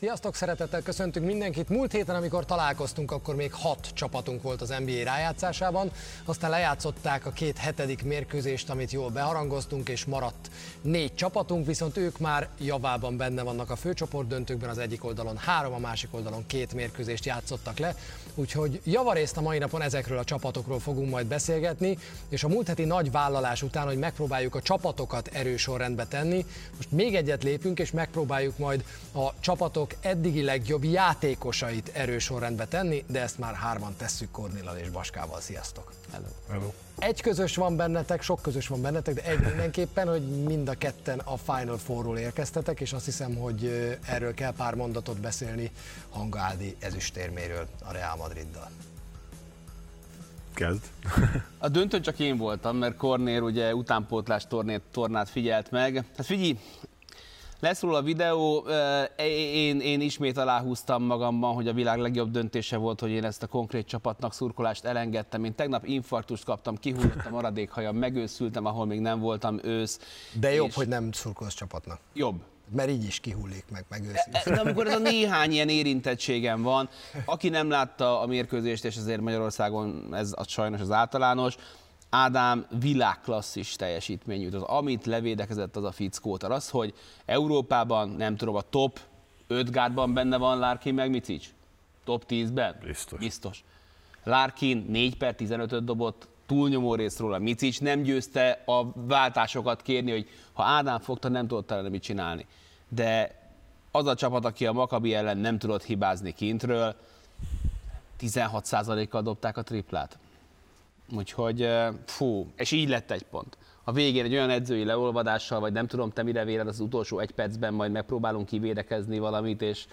Sziasztok, szeretettel köszöntünk mindenkit. Múlt héten, amikor találkoztunk, akkor még hat csapatunk volt az NBA rájátszásában. Aztán lejátszották a két hetedik mérkőzést, amit jól beharangoztunk, és maradt négy csapatunk, viszont ők már javában benne vannak a főcsoport döntőkben, az egyik oldalon három, a másik oldalon két mérkőzést játszottak le. Úgyhogy javarészt a mai napon ezekről a csapatokról fogunk majd beszélgetni, és a múlt heti nagy vállalás után, hogy megpróbáljuk a csapatokat erősorrendbe tenni, most még egyet lépünk, és megpróbáljuk majd a csapatok eddigi legjobb játékosait erősorrendbe tenni, de ezt már hárman tesszük Kornélal és Baskával. Sziasztok! Hello. Hello. Egy közös van bennetek, sok közös van bennetek, de egy mindenképpen, hogy mind a ketten a Final Four-ról érkeztetek, és azt hiszem, hogy erről kell pár mondatot beszélni Hangádi ezüstérméről a Real Madriddal. Kezd. A döntőn csak én voltam, mert Kornér ugye utánpótlás tornét, tornát figyelt meg. Hát figyelj, lesz róla a videó, én, én ismét aláhúztam magamban, hogy a világ legjobb döntése volt, hogy én ezt a konkrét csapatnak szurkolást elengedtem. Én tegnap infarktust kaptam, kihullott a maradékhajam, megőszültem, ahol még nem voltam ősz. De jobb, hogy nem szurkolsz csapatnak. Jobb, mert így is kihullik meg, megőszik. De amikor ez a néhány ilyen érintettségem van, aki nem látta a mérkőzést, és azért Magyarországon ez a sajnos az általános, Ádám világklasszis teljesítményű. Az, amit levédekezett az a fickót, az, hogy Európában, nem tudom, a top 5 gárdban benne van Larkin meg Micic? Top 10-ben? Biztos. Biztos. Larkin 4 per 15-öt dobott, túlnyomó részről a Micic nem győzte a váltásokat kérni, hogy ha Ádám fogta, nem tudott el mit csinálni. De az a csapat, aki a Makabi ellen nem tudott hibázni kintről, 16%-kal dobták a triplát. Úgyhogy fú, és így lett egy pont. A végén egy olyan edzői leolvadással, vagy nem tudom, te mire véred az utolsó egy percben, majd megpróbálunk kivédekezni valamit, és...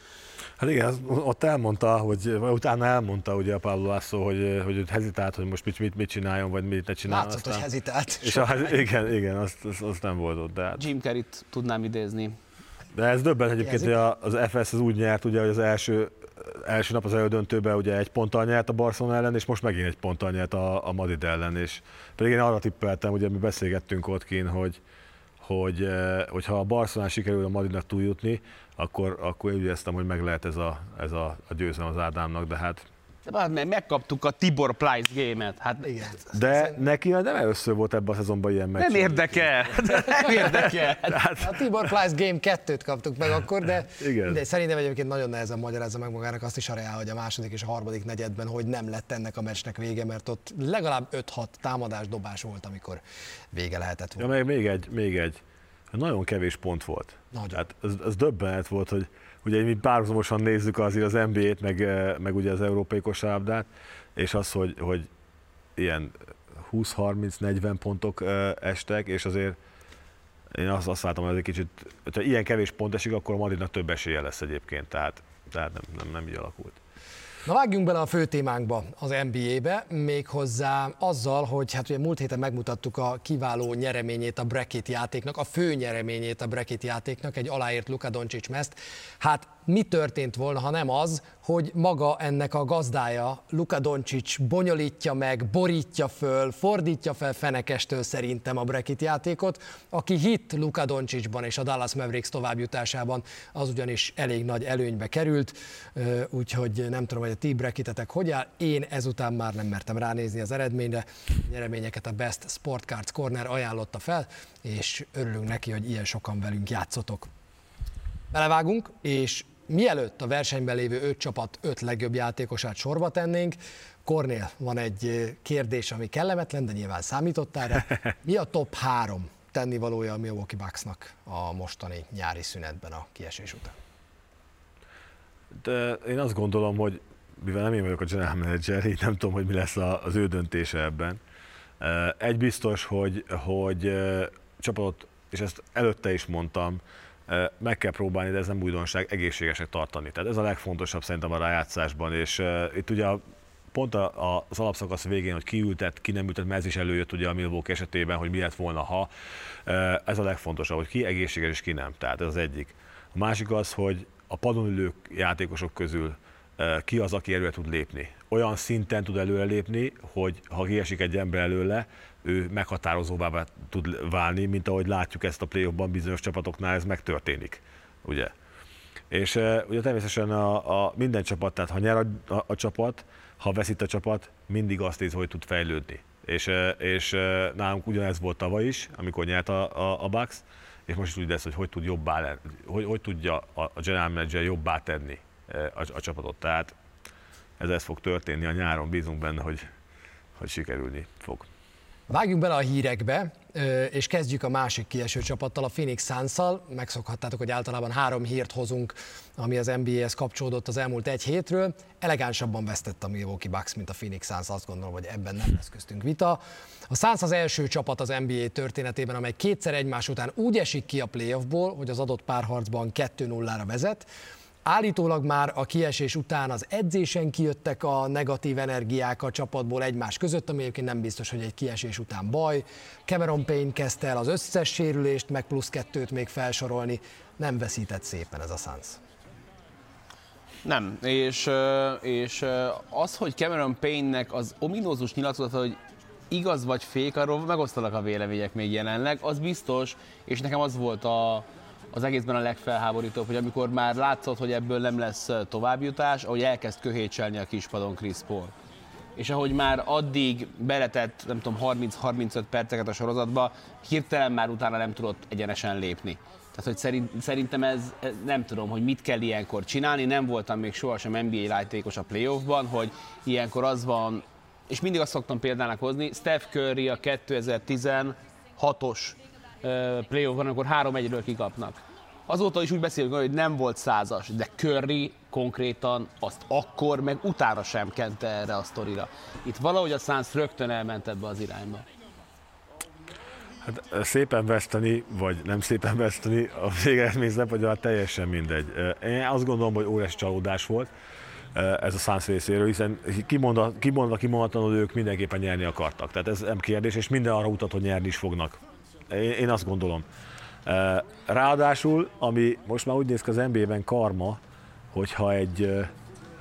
Hát igen, ott elmondta, hogy utána elmondta ugye a Pablo László, hogy, hogy hezitált, hogy most mit, mit, mit csináljon, vagy mit ne csináljon. Látszott, aztán... hogy hezitált. És a, igen, igen, azt, azt, azt nem volt ott. De hát... Jim Carrey-t tudnám idézni. De ez döbben egyébként, hogy az FS az úgy nyert, ugye, hogy az első első nap az elődöntőben ugye egy ponttal nyert a Barcelona ellen, és most megint egy ponttal nyert a, a Madrid ellen, és pedig én arra tippeltem, ugye mi beszélgettünk ott kín, hogy, hogy, eh, hogyha a Barcelona sikerül a Madridnak túljutni, akkor, akkor úgy éreztem, hogy meg lehet ez a, ez a, a győzelem az Ádámnak, de hát de mert megkaptuk a Tibor Plyce game-et. Hát, Igen. De neki nem először volt ebben a szezonban ilyen meccs. Nem érdekel. nem érdekel. a Tibor Plyce Game 2-t kaptuk meg akkor, de, Igen. de szerintem egyébként nagyon nehezen magyarázza meg magának azt is a Real, hogy a második és a harmadik negyedben, hogy nem lett ennek a meccsnek vége, mert ott legalább 5-6 támadás, dobás volt, amikor vége lehetett volna. Ja, még egy, még egy. Nagyon kevés pont volt. Nagyon. Hát ez, ez döbbenet volt, hogy ugye mi párhuzamosan nézzük azért az NBA-t, meg, eh, meg ugye az európai kosárlabdát, és az, hogy, hogy ilyen 20-30-40 pontok eh, estek, és azért én azt, azt látom, hogy ez egy kicsit, ha ilyen kevés pont esik, akkor a Madridnak több esélye lesz egyébként, tehát, tehát nem, nem, nem így alakult. Na vágjunk bele a fő témánkba, az NBA-be, méghozzá azzal, hogy hát ugye múlt héten megmutattuk a kiváló nyereményét a bracket játéknak, a fő nyereményét a bracket játéknak, egy aláírt Luka Doncic meszt. Hát mi történt volna, ha nem az, hogy maga ennek a gazdája, Luka Doncic bonyolítja meg, borítja föl, fordítja fel fenekestől szerintem a bracket játékot, aki hit Luka Doncicban és a Dallas Mavericks továbbjutásában, az ugyanis elég nagy előnybe került, úgyhogy nem tudom, hogy a ti bracketetek hogy áll, én ezután már nem mertem ránézni az eredményre, nyereményeket a Best Sport Cards Corner ajánlotta fel, és örülünk neki, hogy ilyen sokan velünk játszotok. Belevágunk, és mielőtt a versenyben lévő öt csapat öt legjobb játékosát sorba tennénk, Kornél, van egy kérdés, ami kellemetlen, de nyilván számítottál rá. Mi a top három tennivalója a Milwaukee Bucksnak a mostani nyári szünetben a kiesés után? De én azt gondolom, hogy mivel nem én vagyok a general manager, így nem tudom, hogy mi lesz az ő döntése ebben. Egy biztos, hogy, hogy csapatot, és ezt előtte is mondtam, meg kell próbálni, de ez nem újdonság, egészségesek tartani. Tehát ez a legfontosabb szerintem a rájátszásban, és itt ugye pont az alapszakasz végén, hogy ki ültet, ki nem ültet, mert ez is előjött ugye a Milwaukee esetében, hogy mi lett volna, ha. Ez a legfontosabb, hogy ki egészséges és ki nem. Tehát ez az egyik. A másik az, hogy a padon ülő játékosok közül ki az, aki előre tud lépni. Olyan szinten tud előre lépni, hogy ha kiesik egy ember előle, ő meghatározóvá tud válni, mint ahogy látjuk ezt a play bizonyos csapatoknál ez megtörténik. Ugye? És ugye természetesen a, a minden csapat, tehát ha nyer a, a, a csapat, ha veszít a csapat, mindig azt néz, hogy tud fejlődni. És, és nálunk ugyanez volt tavaly is, amikor nyert a, a, a Bucks, és most is úgy lesz, hogy hogy, tud jobbá, hogy, hogy tudja a, a general manager jobbá tenni a, a csapatot. Tehát ez ez fog történni a nyáron, bízunk benne, hogy, hogy sikerülni fog. Vágjunk bele a hírekbe, és kezdjük a másik kieső csapattal, a Phoenix suns Megszokhattátok, hogy általában három hírt hozunk, ami az NBA-hez kapcsolódott az elmúlt egy hétről. Elegánsabban vesztett a Milwaukee Bucks, mint a Phoenix Suns, azt gondolom, hogy ebben nem lesz köztünk vita. A Suns az első csapat az NBA történetében, amely kétszer egymás után úgy esik ki a playoffból, hogy az adott párharcban 2-0-ra vezet, Állítólag már a kiesés után az edzésen kijöttek a negatív energiák a csapatból egymás között, ami egyébként nem biztos, hogy egy kiesés után baj. Cameron Payne kezdte el az összes sérülést, meg plusz kettőt még felsorolni. Nem veszített szépen ez a Suns. Nem, és, és az, hogy Cameron Payne-nek az ominózus nyilatkozata, hogy igaz vagy fék, arról megosztanak a vélemények még jelenleg, az biztos, és nekem az volt a, az egészben a legfelháborítóbb, hogy amikor már látszott, hogy ebből nem lesz továbbjutás, ahogy elkezd köhétselni a kispadon Chris Paul. És ahogy már addig beletett, nem tudom, 30-35 perceket a sorozatba, hirtelen már utána nem tudott egyenesen lépni. Tehát, hogy szerint, szerintem ez, nem tudom, hogy mit kell ilyenkor csinálni, nem voltam még sohasem NBA játékos a playoffban, hogy ilyenkor az van, és mindig azt szoktam példának hozni, Steph Curry a 2016-os playoffban, amikor 3-1-ről kikapnak. Azóta is úgy beszélünk, hogy nem volt százas, de Curry konkrétan azt akkor, meg utána sem kente erre a sztorira. Itt valahogy a Suns rögtön elment ebbe az irányba. Hát szépen veszteni, vagy nem szépen veszteni, a végeredmény szempontjából teljesen mindegy. Én azt gondolom, hogy óriási csalódás volt ez a Suns részéről, hiszen kimondva, kimondva kimondatlanul ők mindenképpen nyerni akartak. Tehát ez nem kérdés, és minden arra utat, hogy nyerni is fognak. Én azt gondolom. Ráadásul, ami most már úgy néz ki az NBA-ben karma, hogyha egy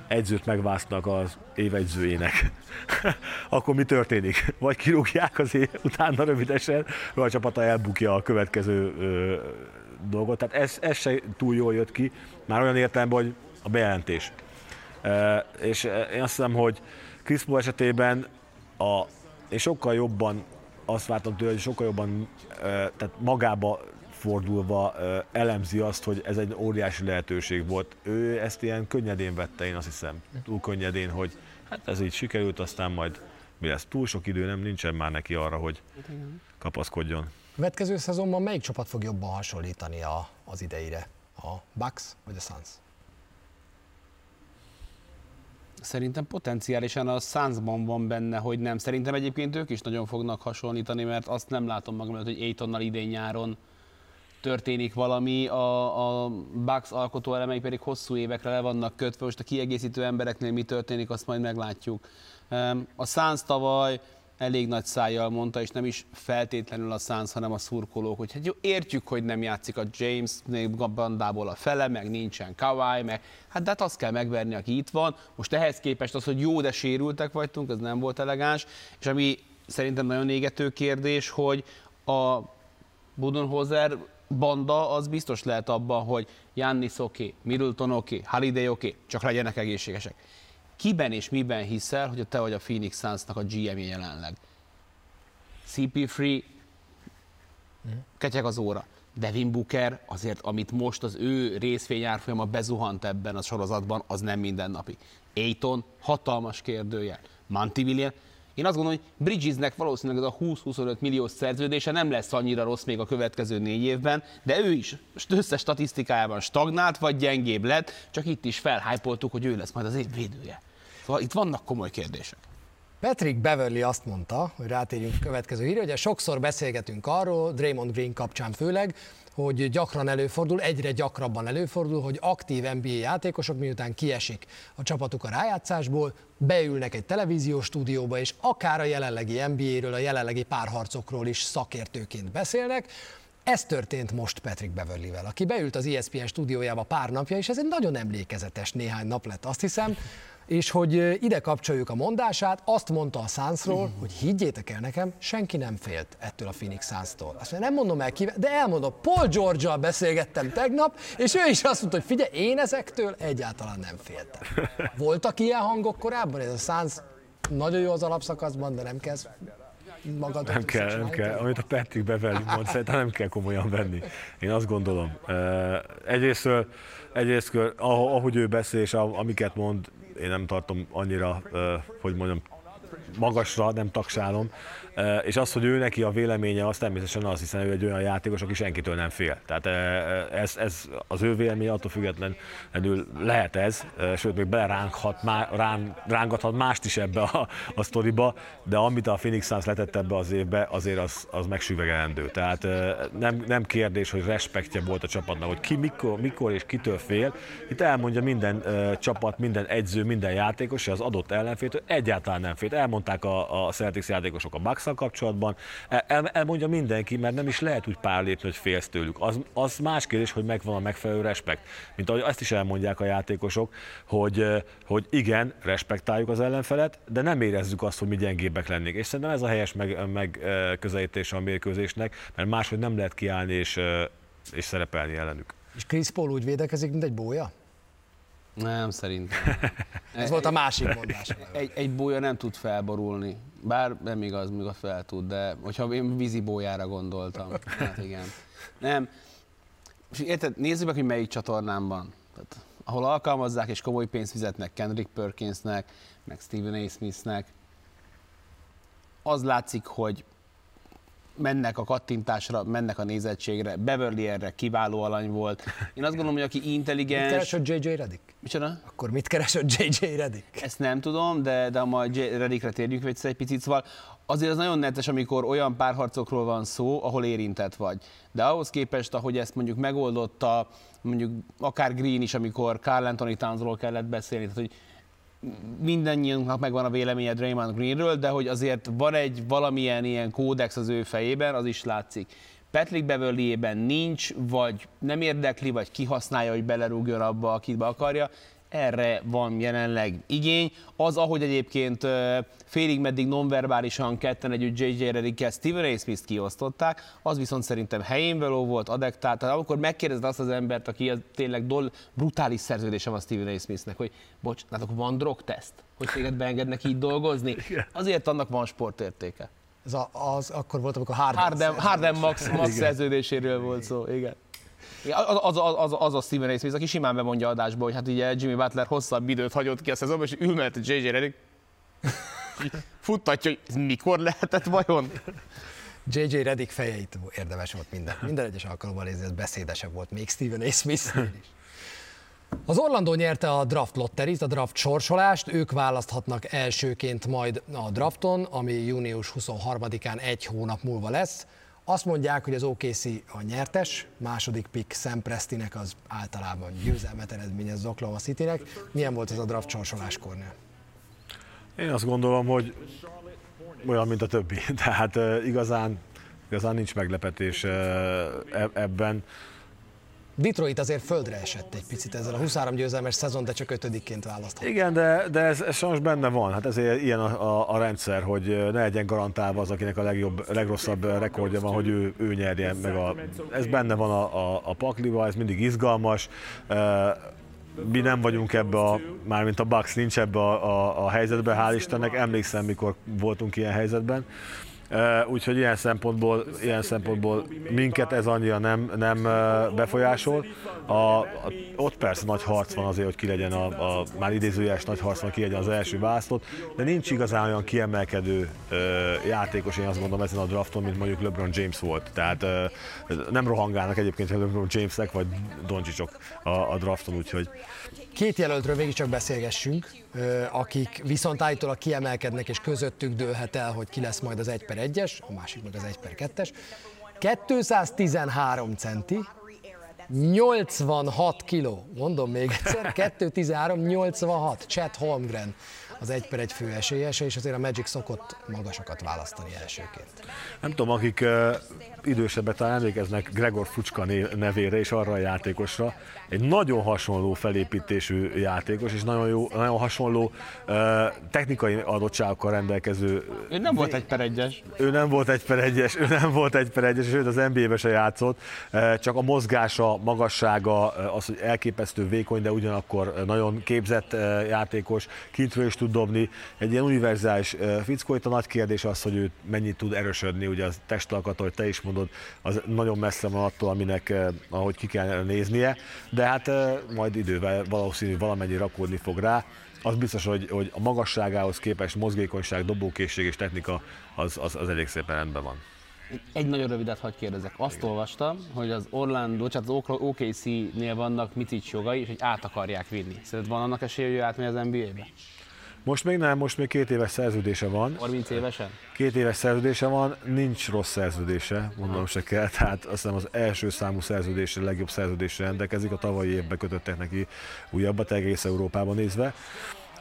edzőt megvásznak az évegyzőjének, akkor mi történik? Vagy kirúgják az év, utána rövidesen, vagy a csapata elbukja a következő ö, dolgot. Tehát ez, ez se túl jól jött ki, már olyan értelemben, hogy a bejelentés. E, és én azt hiszem, hogy Chris esetében a, és sokkal jobban azt vártam tőle, hogy sokkal jobban tehát magába fordulva elemzi azt, hogy ez egy óriási lehetőség volt. Ő ezt ilyen könnyedén vette, én azt hiszem, túl könnyedén, hogy hát ez így sikerült, aztán majd mi lesz, túl sok idő nem, nincsen már neki arra, hogy kapaszkodjon. A következő szezonban melyik csapat fog jobban hasonlítani a, az ideire? A Bucks vagy a Suns? Szerintem potenciálisan a Sunsban van benne, hogy nem. Szerintem egyébként ők is nagyon fognak hasonlítani, mert azt nem látom magam előtt, hogy Aitonnal idén nyáron történik valami, a, a Bucks alkotó elemei pedig hosszú évekre le vannak kötve, most a kiegészítő embereknél mi történik, azt majd meglátjuk. A Suns tavaly elég nagy szájjal mondta, és nem is feltétlenül a Suns, hanem a szurkolók, hogy hát jó, értjük, hogy nem játszik a James bandából a fele, meg nincsen Kawai, meg hát de hát azt kell megverni, aki itt van. Most ehhez képest az, hogy jó, de sérültek vagytunk, ez nem volt elegáns, és ami szerintem nagyon égető kérdés, hogy a Budenholzer banda az biztos lehet abban, hogy Jannis oké, okay, Middleton oké, okay, Holiday oké, okay, csak legyenek egészségesek kiben és miben hiszel, hogy te vagy a Phoenix Suns-nak a GM-je jelenleg? CP3 ketyeg az óra. Devin Booker, azért amit most az ő részfényárfolyama bezuhant ebben a sorozatban, az nem mindennapi. Aiton, hatalmas kérdőjel. Monty Williams, én azt gondolom, hogy Bridgesnek valószínűleg ez a 20-25 milliós szerződése nem lesz annyira rossz még a következő négy évben, de ő is összes statisztikájában stagnált, vagy gyengébb lett, csak itt is felhájpoltuk, hogy ő lesz majd az év védője. Szóval itt vannak komoly kérdések. Patrick Beverly azt mondta, hogy rátérjünk a következő hírre, hogy sokszor beszélgetünk arról, Draymond Green kapcsán főleg, hogy gyakran előfordul, egyre gyakrabban előfordul, hogy aktív NBA játékosok miután kiesik a csapatuk a rájátszásból, beülnek egy televíziós stúdióba, és akár a jelenlegi NBA-ről, a jelenlegi párharcokról is szakértőként beszélnek. Ez történt most Patrick Beverly-vel, aki beült az ESPN stúdiójába pár napja, és ez egy nagyon emlékezetes néhány nap lett, azt hiszem, és hogy ide kapcsoljuk a mondását, azt mondta a Sunsról, hogy higgyétek el nekem, senki nem félt ettől a Phoenix Suns-tól. Azt mondja, nem mondom el ki, de elmondom, Paul george beszélgettem tegnap, és ő is azt mondta, hogy figyelj, én ezektől egyáltalán nem féltem. Voltak ilyen hangok korábban? Ez a Suns nagyon jó az alapszakaszban, de nem kezd magad. Nem kell, nem kell. Amit a Patrick Beverly mond, szerintem nem kell komolyan venni. Én azt gondolom. Egyrészt, egyrészt ahogy ő beszél, és amiket mond, én nem tartom annyira, hogy mondjam, magasra, nem taksálom, és az, hogy ő neki a véleménye, az természetesen az, hiszen ő egy olyan játékos, aki senkitől nem fél. Tehát ez, ez az ő véleménye attól függetlenül lehet ez, sőt még beleránghat, rán, rángathat mást is ebbe a, a sztoriba, de amit a Phoenix Suns letett ebbe az évbe, azért az, az megsüvegelendő. Tehát nem, nem kérdés, hogy respektje volt a csapatnak, hogy ki mikor, mikor és kitől fél. Itt elmondja minden csapat, minden egyző, minden játékos, az adott ellenfétől egyáltalán nem fél. Elmondták a, a Celtics játékosok a bucks kapcsolatban. El, elmondja mindenki, mert nem is lehet úgy pár lépni, hogy félsz tőlük. Az, az más kérdés, hogy megvan a megfelelő respekt. Mint ahogy azt is elmondják a játékosok, hogy, hogy igen, respektáljuk az ellenfelet, de nem érezzük azt, hogy mi gyengébbek lennénk. És szerintem ez a helyes meg, a mérkőzésnek, mert máshogy nem lehet kiállni és, és szerepelni ellenük. És Chris Paul úgy védekezik, mint egy bója? Nem, szerintem. Ez volt a másik mondás. Egy, egy bója nem tud felborulni. Bár nem igaz, még a fel tud, de hogyha én vízi bójára gondoltam. Hát igen. Nem. És érted, nézzük meg, hogy melyik csatornán van. Tehát, ahol alkalmazzák és komoly pénzt fizetnek Kendrick Perkinsnek, meg Stephen A. Smithnek, az látszik, hogy mennek a kattintásra, mennek a nézettségre. Beverly erre kiváló alany volt. Én azt gondolom, hogy aki intelligens... Mit keresett J.J. Redick? Micsoda? Akkor mit keresett J.J. Redick? Ezt nem tudom, de, de majd Redickre térjünk egy picit. Szóval azért az nagyon netes, amikor olyan párharcokról van szó, ahol érintett vagy. De ahhoz képest, ahogy ezt mondjuk megoldotta, mondjuk akár Green is, amikor Carl Anthony Townsról kellett beszélni, tehát hogy mindannyiunknak megvan a véleménye Draymond Greenről, de hogy azért van egy valamilyen ilyen kódex az ő fejében, az is látszik. Patrick beverly nincs, vagy nem érdekli, vagy kihasználja, hogy belerúgjon abba, akit be akarja erre van jelenleg igény. Az, ahogy egyébként félig meddig nonverbálisan ketten együtt J.J. Reddickkel Steven A. Smith-t kiosztották, az viszont szerintem helyén való volt, adektált. Tehát amikor megkérdezed azt az embert, aki az tényleg dol, brutális szerződése van Steven A. Smithnek, hogy bocs, akkor van drogteszt, hogy téged beengednek így dolgozni, azért annak van sportértéke. Ez a, az akkor volt, amikor Harden, Harden, Harden Max, Max szerződéséről volt szó, igen. Az, az, az, az a Steven A. Smith, aki simán bemondja adásba, hogy hát ugye Jimmy Butler hosszabb időt hagyott ki a szezonban, és ül mellett JJ Redick. Futtatja, hogy ez mikor lehetett vajon? JJ Redick fejeit érdemes volt minden. Minden egyes alkalommal nézni, ez beszédesebb volt még Steven A. Smith is. Az Orlandó nyerte a draft lotterit, a draft sorsolást, ők választhatnak elsőként majd a drafton, ami június 23-án egy hónap múlva lesz. Azt mondják, hogy az OKC a nyertes, második pick Sam Prestinek az általában győzelmet eredményez Oklahoma Citynek. Milyen volt ez a draft sorsoláskor? Én azt gondolom, hogy olyan, mint a többi. Tehát uh, igazán, igazán nincs meglepetés uh, ebben. Detroit azért földre esett egy picit ezzel a 23 győzelmes szezon, de csak ötödikként választhat. Igen, de, de ez, ez sajnos benne van. Hát ezért ilyen a, a, a, rendszer, hogy ne legyen garantálva az, akinek a legjobb, legrosszabb rekordja van, hogy ő, ő nyerje meg a... Ez benne van a, a, a pakliba, ez mindig izgalmas. Mi nem vagyunk ebbe a, mármint a Bucks nincs ebbe a, a, a helyzetben, hál' Istennek, emlékszem, mikor voltunk ilyen helyzetben úgyhogy ilyen szempontból, ilyen szempontból minket ez annyira nem, nem befolyásol. A, a, ott persze nagy harc van azért, hogy ki legyen a, a már idézőjeles nagy harc van, ki legyen az első választott, de nincs igazán olyan kiemelkedő játékos, én azt mondom ezen a drafton, mint mondjuk LeBron James volt. Tehát nem rohangálnak egyébként LeBron Jamesek vagy Doncsicsok a, a drafton, úgyhogy Két jelöltről végig csak beszélgessünk, akik viszont állítólag kiemelkednek, és közöttük dőlhet el, hogy ki lesz majd az 1 per 1-es, a másik meg az 1 per 2-es. 213 centi, 86 kiló. Mondom még egyszer, 2-13, 86. Chet Holmgren az egy per egy fő esélyese, és azért a Magic szokott magasokat választani elsőként. Nem tudom, akik uh, idősebbek talán emlékeznek Gregor Fucska nevére és arra a játékosra. Egy nagyon hasonló felépítésű játékos, és nagyon, jó, nagyon hasonló uh, technikai adottságokkal rendelkező. Ő nem volt egy per egyes. Ő nem volt egy per egyes, ő nem volt egy per egyes, és ő az NBA-be se játszott. Uh, csak a mozgása, magassága, az, hogy elképesztő vékony, de ugyanakkor nagyon képzett uh, játékos, kintről is tud dobni. Egy ilyen univerzális fickó, itt a nagy kérdés az, hogy ő mennyit tud erősödni, ugye az testalkat, hogy te is mondod, az nagyon messze van attól, aminek, ahogy ki kell néznie, de hát majd idővel valószínű valamennyi rakódni fog rá. Az biztos, hogy, hogy a magasságához képest mozgékonyság, dobókészség és technika az, az, az elég szépen rendben van. Egy nagyon rövidet hagy kérdezek. Azt Igen. olvastam, hogy az Orlando, tehát az OKC-nél vannak Micic jogai, és hogy át akarják vinni. Szerinted van annak esélye, hogy ő átmegy az NBA-be? Most még nem, most még két éves szerződése van. 30 évesen? Két éves szerződése van, nincs rossz szerződése, mondom se kell, tehát azt hiszem az első számú szerződésre, legjobb szerződésre rendelkezik, a tavalyi évben kötöttek neki újabbat egész Európában nézve.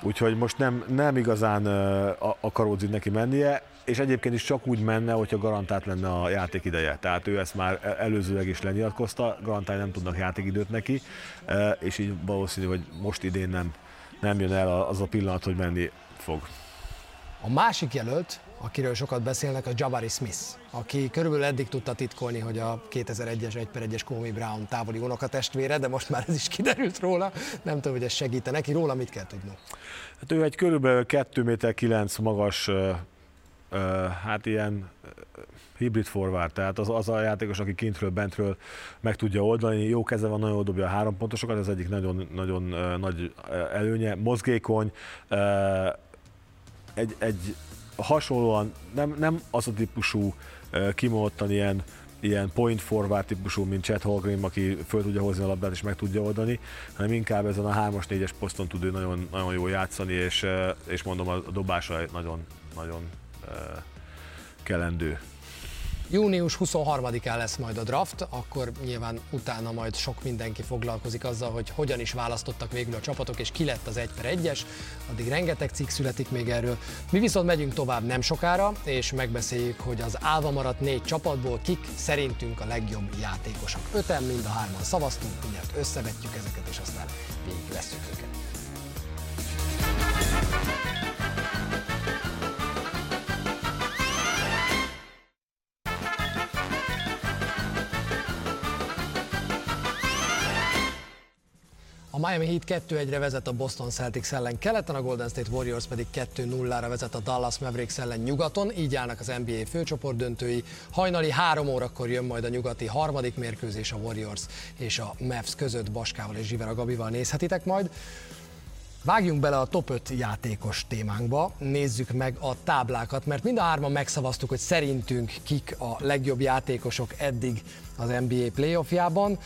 Úgyhogy most nem, nem igazán uh, akaródzik neki mennie, és egyébként is csak úgy menne, hogyha garantált lenne a játék ideje. Tehát ő ezt már e-, előzőleg is lenyilatkozta, garantálni nem tudnak játékidőt neki, és így valószínű, hogy most idén nem nem jön el az a pillanat, hogy menni fog. A másik jelölt, akiről sokat beszélnek, a Jabari Smith, aki körülbelül eddig tudta titkolni, hogy a 2001-es 1 per 1-es Komi Brown távoli unokatestvére, de most már ez is kiderült róla. Nem tudom, hogy ez segíte neki. Róla mit kell tudnunk? Hát ő egy körülbelül 2 méter 9 magas, hát ilyen hibrid forward, tehát az, az a játékos, aki kintről, bentről meg tudja oldani, jó keze van, nagyon dobja a három pontosokat, ez egyik nagyon, nagyon uh, nagy előnye, mozgékony, uh, egy, egy hasonlóan nem, nem az a típusú uh, kimondottan ilyen ilyen point forward típusú, mint Chet Holmgren, aki föl tudja hozni a labdát és meg tudja oldani, hanem inkább ezen a 3-as, 4-es poszton tud ő nagyon, nagyon jól játszani, és, és mondom, a dobása nagyon, nagyon kelendő. Június 23-án lesz majd a draft, akkor nyilván utána majd sok mindenki foglalkozik azzal, hogy hogyan is választottak végül a csapatok, és ki lett az 1 per 1-es. Addig rengeteg cikk születik még erről. Mi viszont megyünk tovább nem sokára, és megbeszéljük, hogy az állva maradt négy csapatból kik szerintünk a legjobb játékosok. Öten, mind a hárman szavaztunk, mindjárt összevetjük ezeket, és aztán végig veszük őket. Miami Heat 2-1-re vezet a Boston Celtics ellen keleten, a Golden State Warriors pedig 2-0-ra vezet a Dallas Mavericks ellen nyugaton, így állnak az NBA főcsoport döntői. Hajnali 3 órakor jön majd a nyugati harmadik mérkőzés a Warriors és a Mavs között Baskával és Zsivera Gabival nézhetitek majd. Vágjunk bele a top 5 játékos témánkba, nézzük meg a táblákat, mert mind a hárman megszavaztuk, hogy szerintünk kik a legjobb játékosok eddig az NBA playoffjában.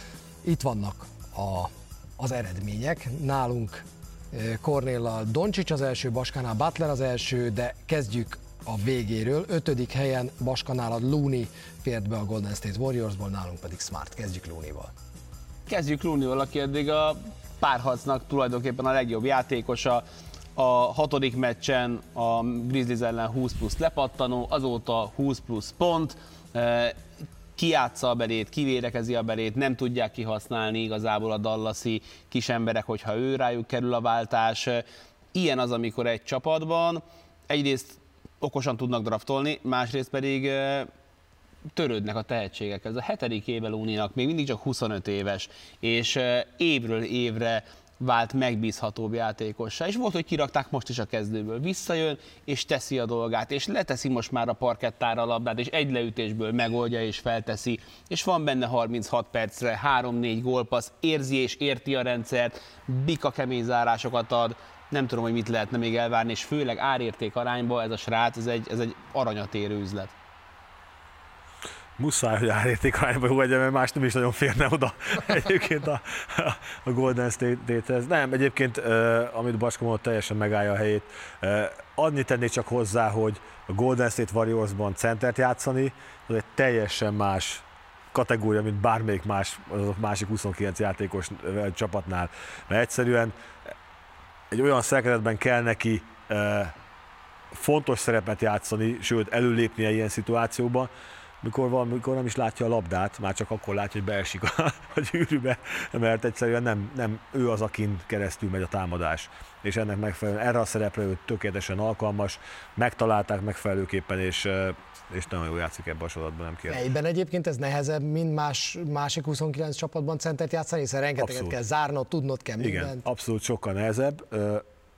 Itt vannak a az eredmények. Nálunk Kornéllal Doncsics az első, Baskánál Butler az első, de kezdjük a végéről. Ötödik helyen Baskanál a Looney fért be a Golden State Warriorsból, nálunk pedig Smart. Kezdjük Looney-val. Kezdjük Looney-val, aki eddig a párharcnak tulajdonképpen a legjobb játékosa. A hatodik meccsen a Grizzlies ellen 20 plusz lepattanó, azóta 20 plusz pont kiátsza a belét, kivérekezi a belét, nem tudják kihasználni igazából a dallasi kis emberek, hogyha ő rájuk kerül a váltás. Ilyen az, amikor egy csapatban egyrészt okosan tudnak draftolni, másrészt pedig törődnek a tehetségek. Ez a hetedik éve Lúninak még mindig csak 25 éves, és évről évre vált megbízhatóbb játékossá, és volt, hogy kirakták most is a kezdőből. Visszajön, és teszi a dolgát, és leteszi most már a parkettára a labdát, és egy leütésből megoldja és felteszi, és van benne 36 percre, 3-4 gólpassz, érzi és érti a rendszert, bika kemény zárásokat ad, nem tudom, hogy mit lehetne még elvárni, és főleg árérték arányba ez a srác, ez egy, ez egy aranyatérő üzlet muszáj, hogy árértékarányba jó legyen, mert más nem is nagyon férne oda egyébként a, a Golden State-hez. Nem, egyébként, amit Baska mondott, teljesen megállja a helyét. Adni tennék csak hozzá, hogy a Golden State Warriorsban centert játszani, az egy teljesen más kategória, mint bármelyik más, azok másik 29 játékos csapatnál. Mert egyszerűen egy olyan szerkezetben kell neki fontos szerepet játszani, sőt előlépnie ilyen szituációban, mikor, van, mikor nem is látja a labdát, már csak akkor látja, hogy beesik a, a gyűrűbe, mert egyszerűen nem, nem ő az, akin keresztül megy a támadás. És ennek megfelelően erre a szerepre ő tökéletesen alkalmas, megtalálták megfelelőképpen, és, és nagyon jól játszik ebben a sorozatban, nem kérdés. Egyben egyébként ez nehezebb, mint más, másik 29 csapatban centert játszani, hiszen rengeteget abszolút. kell zárnod, tudnod kell mindent. Igen, abszolút sokkal nehezebb,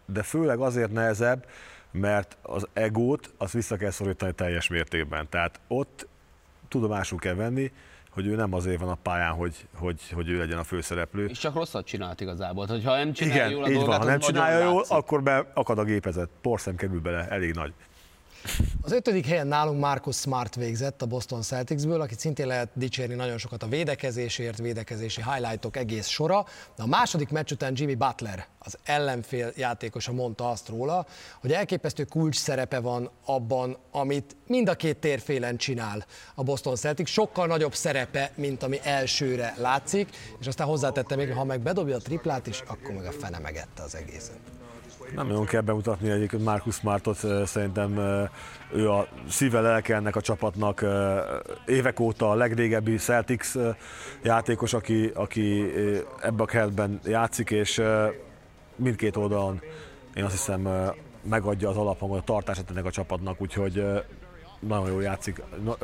de főleg azért nehezebb, mert az egót azt vissza kell szorítani teljes mértékben. Tehát ott tudomásul kell venni, hogy ő nem azért van a pályán, hogy, hogy, hogy ő legyen a főszereplő. És csak rosszat csinált igazából. Tehát, ha nem csinálja Igen, jól a így dolgát, van. Ha nem csinálja jól, látszik. akkor be akad a gépezet. Porszem kerül bele, elég nagy. Az ötödik helyen nálunk Marcus Smart végzett a Boston Celticsből, akit szintén lehet dicsérni nagyon sokat a védekezésért, védekezési highlightok egész sora. De a második meccs után Jimmy Butler, az ellenfél játékosa mondta azt róla, hogy elképesztő kulcs szerepe van abban, amit mind a két térfélen csinál a Boston Celtics. Sokkal nagyobb szerepe, mint ami elsőre látszik, és aztán hozzátette még, ha meg bedobja a triplát is, akkor meg a fene megette az egészet. Nem nagyon kell bemutatni egyébként Marcus Smartot, szerintem ő a szíve lelke ennek a csapatnak évek óta a legrégebbi Celtics játékos, aki, aki ebbe a keretben játszik, és mindkét oldalon én azt hiszem megadja az alaphangot, a tartását ennek a csapatnak, úgyhogy nagyon jól játszik.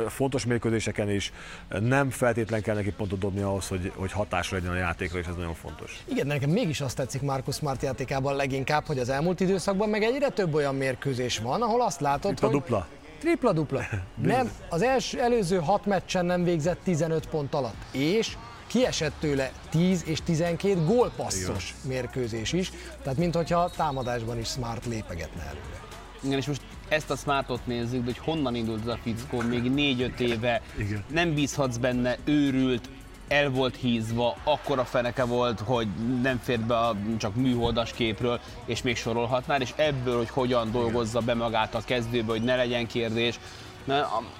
Fontos mérkőzéseken is nem feltétlen kell neki pontot dobni ahhoz, hogy, hogy hatásra legyen a játékra, és ez nagyon fontos. Igen, de nekem mégis azt tetszik Marcus Smart játékában leginkább, hogy az elmúlt időszakban meg egyre több olyan mérkőzés van, ahol azt látod, Tripla, hogy... dupla. Tripla-dupla. Nem, az első, előző hat meccsen nem végzett 15 pont alatt, és kiesett tőle 10 és 12 gólpasszos mérkőzés is, tehát mintha támadásban is Smart lépegetne előre. Igen, és most ezt a smartot nézzük, hogy honnan indult ez a fickó, még 4-5 éve, Igen. nem bízhatsz benne, őrült, el volt hízva, akkora feneke volt, hogy nem fért be a csak műholdas képről, és még sorolhatnál, és ebből, hogy hogyan dolgozza be magát a kezdőbe, hogy ne legyen kérdés,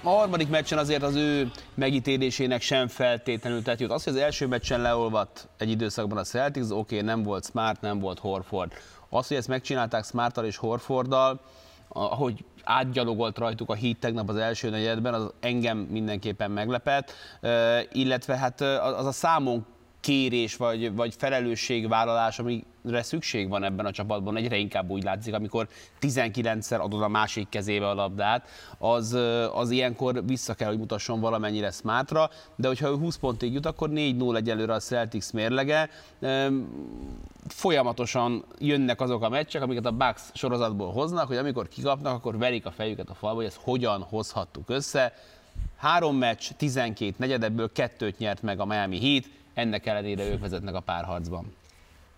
a harmadik meccsen azért az ő megítélésének sem feltétlenül tett jót. Az, hogy az első meccsen leolvadt egy időszakban a Celtics, oké, okay, nem volt Smart, nem volt Horford. Az, hogy ezt megcsinálták Smarttal és Horforddal, ahogy átgyalogolt rajtuk a híd tegnap az első negyedben, az engem mindenképpen meglepett, illetve hát az a számon kérés vagy, vagy felelősségvállalás, amire szükség van ebben a csapatban, egyre inkább úgy látszik, amikor 19-szer adod a másik kezébe a labdát, az, az ilyenkor vissza kell, hogy mutasson valamennyire smartra, de hogyha ő 20 pontig jut, akkor 4-0 egyelőre a Celtics mérlege. Folyamatosan jönnek azok a meccsek, amiket a Bucks sorozatból hoznak, hogy amikor kikapnak, akkor verik a fejüket a falba, hogy ezt hogyan hozhattuk össze. Három meccs, 12 negyedebből kettőt nyert meg a Miami Heat, ennek ellenére ők vezetnek a párharcban.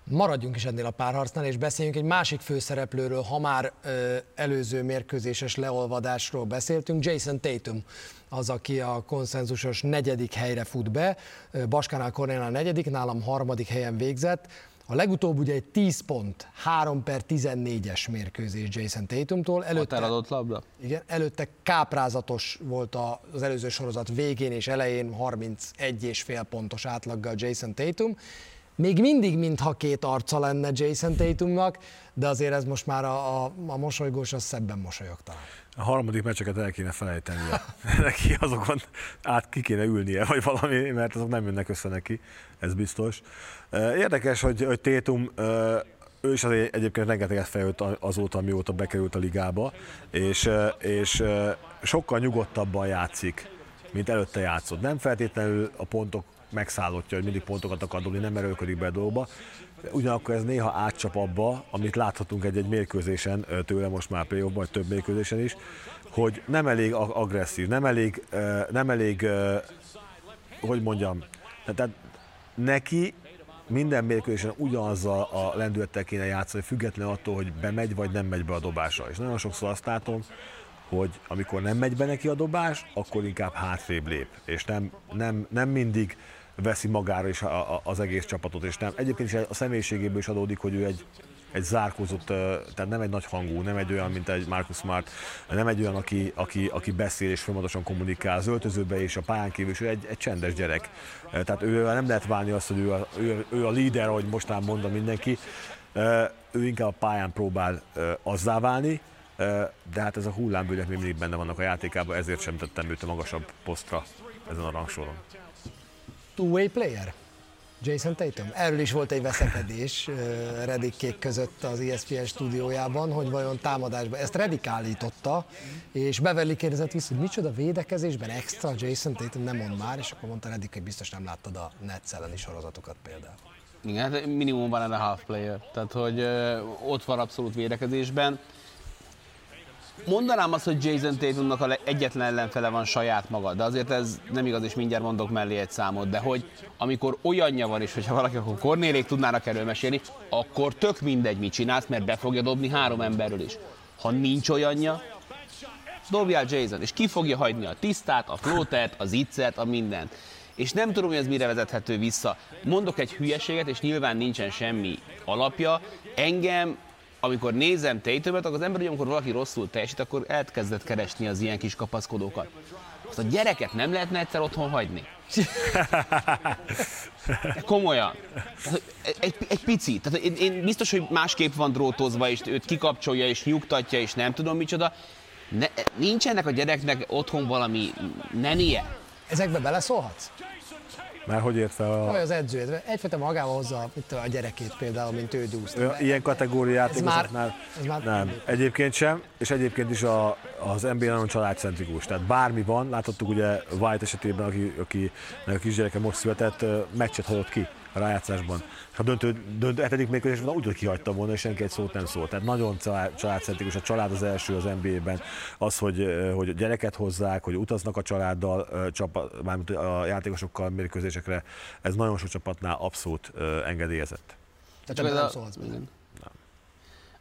Maradjunk is ennél a párharcnál, és beszéljünk egy másik főszereplőről, ha már ö, előző mérkőzéses leolvadásról beszéltünk, Jason Tatum az, aki a konszenzusos negyedik helyre fut be, Baskánál Cornélnál negyedik, nálam harmadik helyen végzett, a legutóbb ugye egy 10 pont, 3 per 14-es mérkőzés Jason Tatumtól. Előtte, eladott labda? Igen, előtte káprázatos volt az előző sorozat végén és elején 31 és fél pontos átlaggal Jason Tatum. Még mindig mintha két arca lenne Jason Tatumnak, de azért ez most már a, a, a mosolygós az szebben mosolyog talán. A harmadik meccseket el kéne felejtenie. neki azokon át ki kéne ülnie, vagy valami, mert azok nem jönnek össze neki, ez biztos. Érdekes, hogy, hogy Tétum ő is azért egyébként rengeteget fejlődött azóta, mióta bekerült a ligába, és, és sokkal nyugodtabban játszik, mint előtte játszott. Nem feltétlenül a pontok megszállottja, hogy mindig pontokat akar dobni, nem erőlködik be a dolgba. Ugyanakkor ez néha átcsap abba, amit láthatunk egy-egy mérkőzésen tőle most már play vagy több mérkőzésen is, hogy nem elég agresszív, nem elég, nem elég hogy mondjam, tehát neki minden mérkőzésen ugyanazzal a lendülettel kéne játszani, független attól, hogy bemegy vagy nem megy be a dobásra. És nagyon sokszor azt látom, hogy amikor nem megy be neki a dobás, akkor inkább hátrébb lép, és nem, nem, nem mindig veszi magára is a, a, az egész csapatot, és nem. Egyébként is a személyiségéből is adódik, hogy ő egy egy zárkózott, tehát nem egy nagy hangú, nem egy olyan, mint egy Marcus Smart, nem egy olyan, aki, aki, aki beszél és folyamatosan kommunikál az öltözőbe és a pályán kívül, és ő egy, egy csendes gyerek. Tehát ő nem lehet válni azt, hogy ő a, ő, ő a líder, ahogy mostán mondta mindenki. Ő inkább a pályán próbál azzá válni, de hát ez a hullámvölgyek még mindig benne vannak a játékában, ezért sem tettem őt a magasabb posztra ezen a rangsoron. Two-way player? Jason Tatum. Erről is volt egy veszekedés Redickék között az ESPN stúdiójában, hogy vajon támadásban, ezt Redick állította, és Beverly kérdezett vissza, hogy micsoda védekezésben extra Jason Tatum nem mond már, és akkor mondta Redick, hogy biztos nem láttad a Nets elleni sorozatokat például. Igen, hát minimum van a half player, tehát hogy ö, ott van abszolút védekezésben. Mondanám azt, hogy Jason Tatumnak a egyetlen ellenfele van saját maga, de azért ez nem igaz, és mindjárt mondok mellé egy számot, de hogy amikor olyanja van, és hogyha valaki akkor Kornélék tudnának erről mesélni, akkor tök mindegy, mit csinálsz, mert be fogja dobni három emberről is. Ha nincs olyanja, dobjál Jason, és ki fogja hagyni a tisztát, a flótert, az iccet, a mindent. És nem tudom, hogy ez mire vezethető vissza. Mondok egy hülyeséget, és nyilván nincsen semmi alapja. Engem amikor nézem Tatumot, akkor az ember, hogy amikor valaki rosszul teljesít, akkor elkezdett keresni az ilyen kis kapaszkodókat. Azt a gyereket nem lehetne egyszer otthon hagyni. Komolyan. Egy, egy picit. Tehát én, én biztos, hogy másképp van drótozva, és őt kikapcsolja, és nyugtatja, és nem tudom micsoda. Ne, nincs ennek a gyereknek otthon valami nenie? Ezekbe beleszólhatsz? Már hogy ért fel a... Vagy az edző, egyfajta magával hozza a gyerekét például, mint ő dúszt. Ilyen kategóriát ez már, ez már nem. Egyébként sem, és egyébként is a, az NBA nagyon családcentrikus. Tehát bármi van, láthattuk ugye White esetében, aki, aki a kisgyereke most született, meccset hagyott ki a rájátszásban. És a döntő, döntő hetedik mérkőzésben úgy, hogy kihagyta volna, és senki egy szót nem szólt. Tehát nagyon családcentrikus, a család az első az NBA-ben. Az, hogy, hogy gyereket hozzák, hogy utaznak a családdal, csapat, mármint a játékosokkal mérkőzésekre, ez nagyon sok csapatnál abszolút engedélyezett. Tehát csak nem szólhatsz nem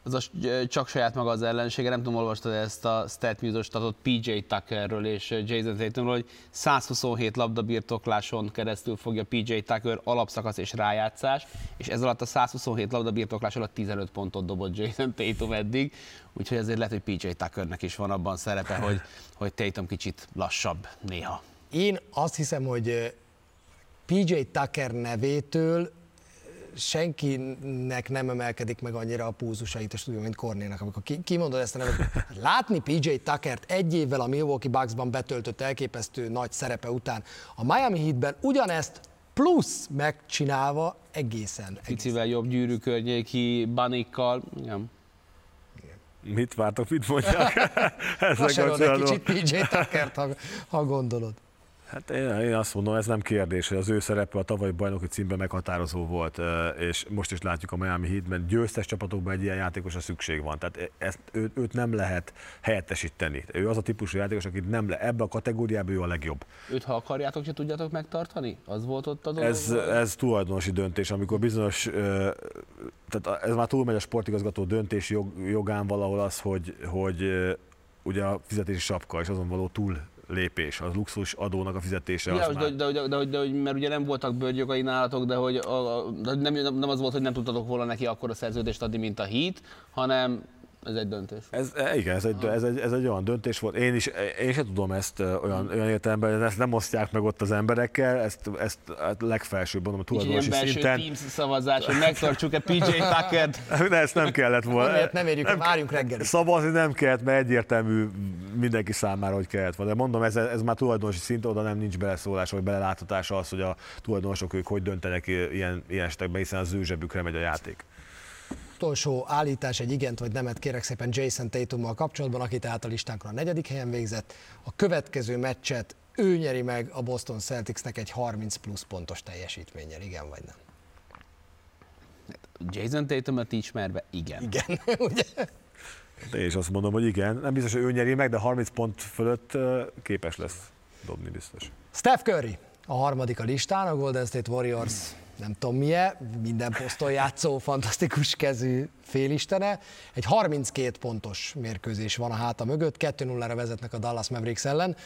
az a, csak saját maga az ellensége, nem tudom, olvastad ezt a Stat News statot PJ Tuckerről és Jason Tatumról, hogy 127 labdabirtokláson keresztül fogja PJ Tucker alapszakasz és rájátszás, és ez alatt a 127 labdabirtoklás alatt 15 pontot dobott Jason Tatum eddig, úgyhogy ezért lehet, hogy PJ Tuckernek is van abban szerepe, hogy, hogy Tatum kicsit lassabb néha. Én azt hiszem, hogy PJ Tucker nevétől senkinek nem emelkedik meg annyira a púzusait a stúdió, mint Kornénak, amikor ki, kimondod ezt a nevet. Látni PJ Tuckert egy évvel a Milwaukee Bucksban betöltött elképesztő nagy szerepe után a Miami Heatben ugyanezt plusz megcsinálva egészen. egészen. Picivel jobb gyűrű környéki banikkal, igen. Mit vártok, mit mondjak? Ezek egy kicsit PJ Tuckert, ha, ha gondolod. Hát én, én azt mondom, ez nem kérdés, hogy az ő szerepe a tavalyi bajnoki címben meghatározó volt, és most is látjuk a Miami Heatben, győztes csapatokban egy ilyen játékosra szükség van. Tehát ezt, őt, őt nem lehet helyettesíteni. Ő az a típusú játékos, akit nem le, ebbe a kategóriába ő a legjobb. Őt, ha akarjátok, se tudjátok megtartani? Az volt ott a dolog? Ez, ez tulajdonosi döntés, amikor bizonyos, tehát ez már túlmegy a sportigazgató döntés jog, jogán valahol az, hogy, hogy ugye a fizetési sapka és azon való túl lépés, az luxus adónak a fizetése. Ja, az de, de, de, de, de, de, mert ugye nem voltak bőrgyogai nálatok, de hogy a, de nem, nem az volt, hogy nem tudtatok volna neki akkor a szerződést adni, mint a hit, hanem ez egy döntés. Ez, e, igen, ez egy, ez, egy, ez egy olyan döntés volt. Én is, én sem tudom ezt olyan, olyan értelemben, hogy ezt nem osztják meg ott az emberekkel, ezt, ezt a legfelsőbb, mondom, a tulajdonosi szinten. szinten. Teams szavazás, hogy megtartsuk-e PJ Tuckert. De ezt nem kellett volna. Nem, nem érjük, nem, várjunk reggel. Szavazni nem kellett, mert egyértelmű mindenki számára, hogy kellett volna. De mondom, ez, ez már tulajdonosi szint, oda nem nincs beleszólás, vagy beleláthatása az, hogy a tulajdonosok ők hogy döntenek ilyen, ilyen esetekben, hiszen az ő zsebükre megy a játék utolsó állítás, egy igent vagy nemet kérek szépen Jason Tatummal kapcsolatban, aki tehát a listánkra a negyedik helyen végzett. A következő meccset ő nyeri meg a Boston Celticsnek egy 30 plusz pontos teljesítménnyel, igen vagy nem? Jason Tatumot ismerve, igen. Igen, ugye? De és azt mondom, hogy igen. Nem biztos, hogy ő nyeri meg, de 30 pont fölött képes lesz dobni biztos. Steph Curry, a harmadik a listán, a Golden State Warriors nem tudom milyen, minden poszton játszó, fantasztikus kezű félistene. Egy 32 pontos mérkőzés van a háta mögött, 2-0-ra vezetnek a Dallas Mavericks ellen.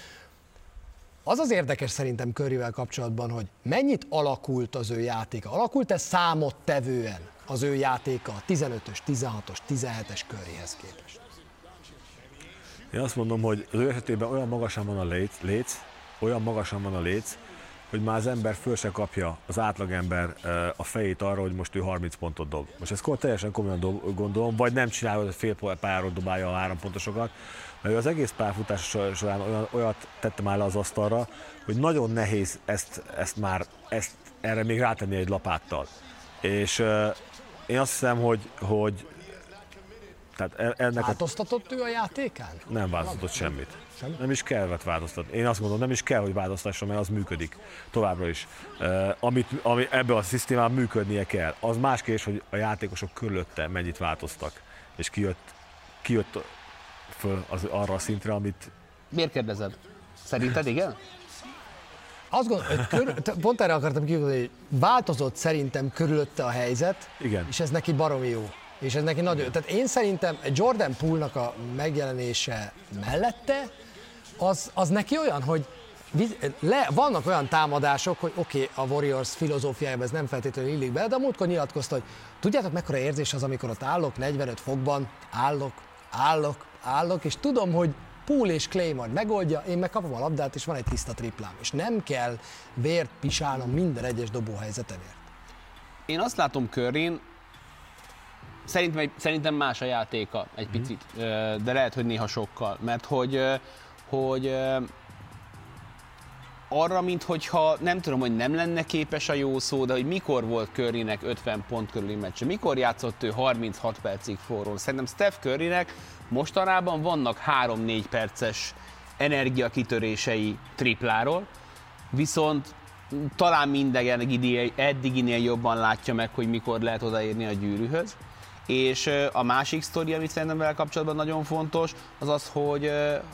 Az az érdekes szerintem Curryvel kapcsolatban, hogy mennyit alakult az ő játéka. Alakult-e számottevően az ő játéka a 15-ös, 16-os, 17-es Curryhez képest? Én azt mondom, hogy az ő esetében olyan magasan van a léc, léc olyan magasan van a léc, hogy már az ember föl se kapja, az átlagember a fejét arra, hogy most ő 30 pontot dob. Most ezt teljesen komolyan dob, gondolom, vagy nem csinálja, hogy fél pályáról dobálja a három pontosokat, mert az egész pályafutás során olyan, olyat tette már le az asztalra, hogy nagyon nehéz ezt, ezt már, ezt, erre még rátenni egy lapáttal. És én azt hiszem, hogy, hogy tehát e- ennek Változtatott a... ő a játékán? Nem változtatott semmit. Sem? Nem is kell változtatni. Én azt gondolom, nem is kell, hogy változtasson, mert az működik továbbra is. Uh, amit, ami ebben a szisztémában működnie kell. Az más kérdés, hogy a játékosok körülötte mennyit változtak, és kijött, kijött föl az, arra a szintre, amit... Miért kérdezed? Szerinted igen? Azt gondolom, körül, pont erre akartam kívülni, hogy változott szerintem körülötte a helyzet, igen. és ez neki baromi jó. És ez neki nagyon... Tehát én szerintem Jordan Poole-nak a megjelenése mellette, az, az neki olyan, hogy le, vannak olyan támadások, hogy oké, okay, a Warriors filozófiájában ez nem feltétlenül illik be, de a múltkor nyilatkozta, hogy tudjátok mekkora érzés az, amikor ott állok 45 fokban, állok, állok, állok, és tudom, hogy Pool és Clay majd megoldja, én megkapom a labdát, és van egy tiszta triplám. És nem kell vért pisálnom minden egyes dobóhelyzetemért. Én azt látom körén, szerintem, szerintem más a játéka egy mhm. picit, de lehet, hogy néha sokkal, mert hogy, hogy arra, mintha nem tudom, hogy nem lenne képes a jó szó, de hogy mikor volt Currynek 50 pont körüli meccse, mikor játszott ő 36 percig forró. Szerintem Steph Currynek mostanában vannak 3-4 perces energiakitörései tripláról, viszont talán minden eddiginél jobban látja meg, hogy mikor lehet odaérni a gyűrűhöz. És a másik sztori, amit szerintem vele kapcsolatban nagyon fontos, az az, hogy,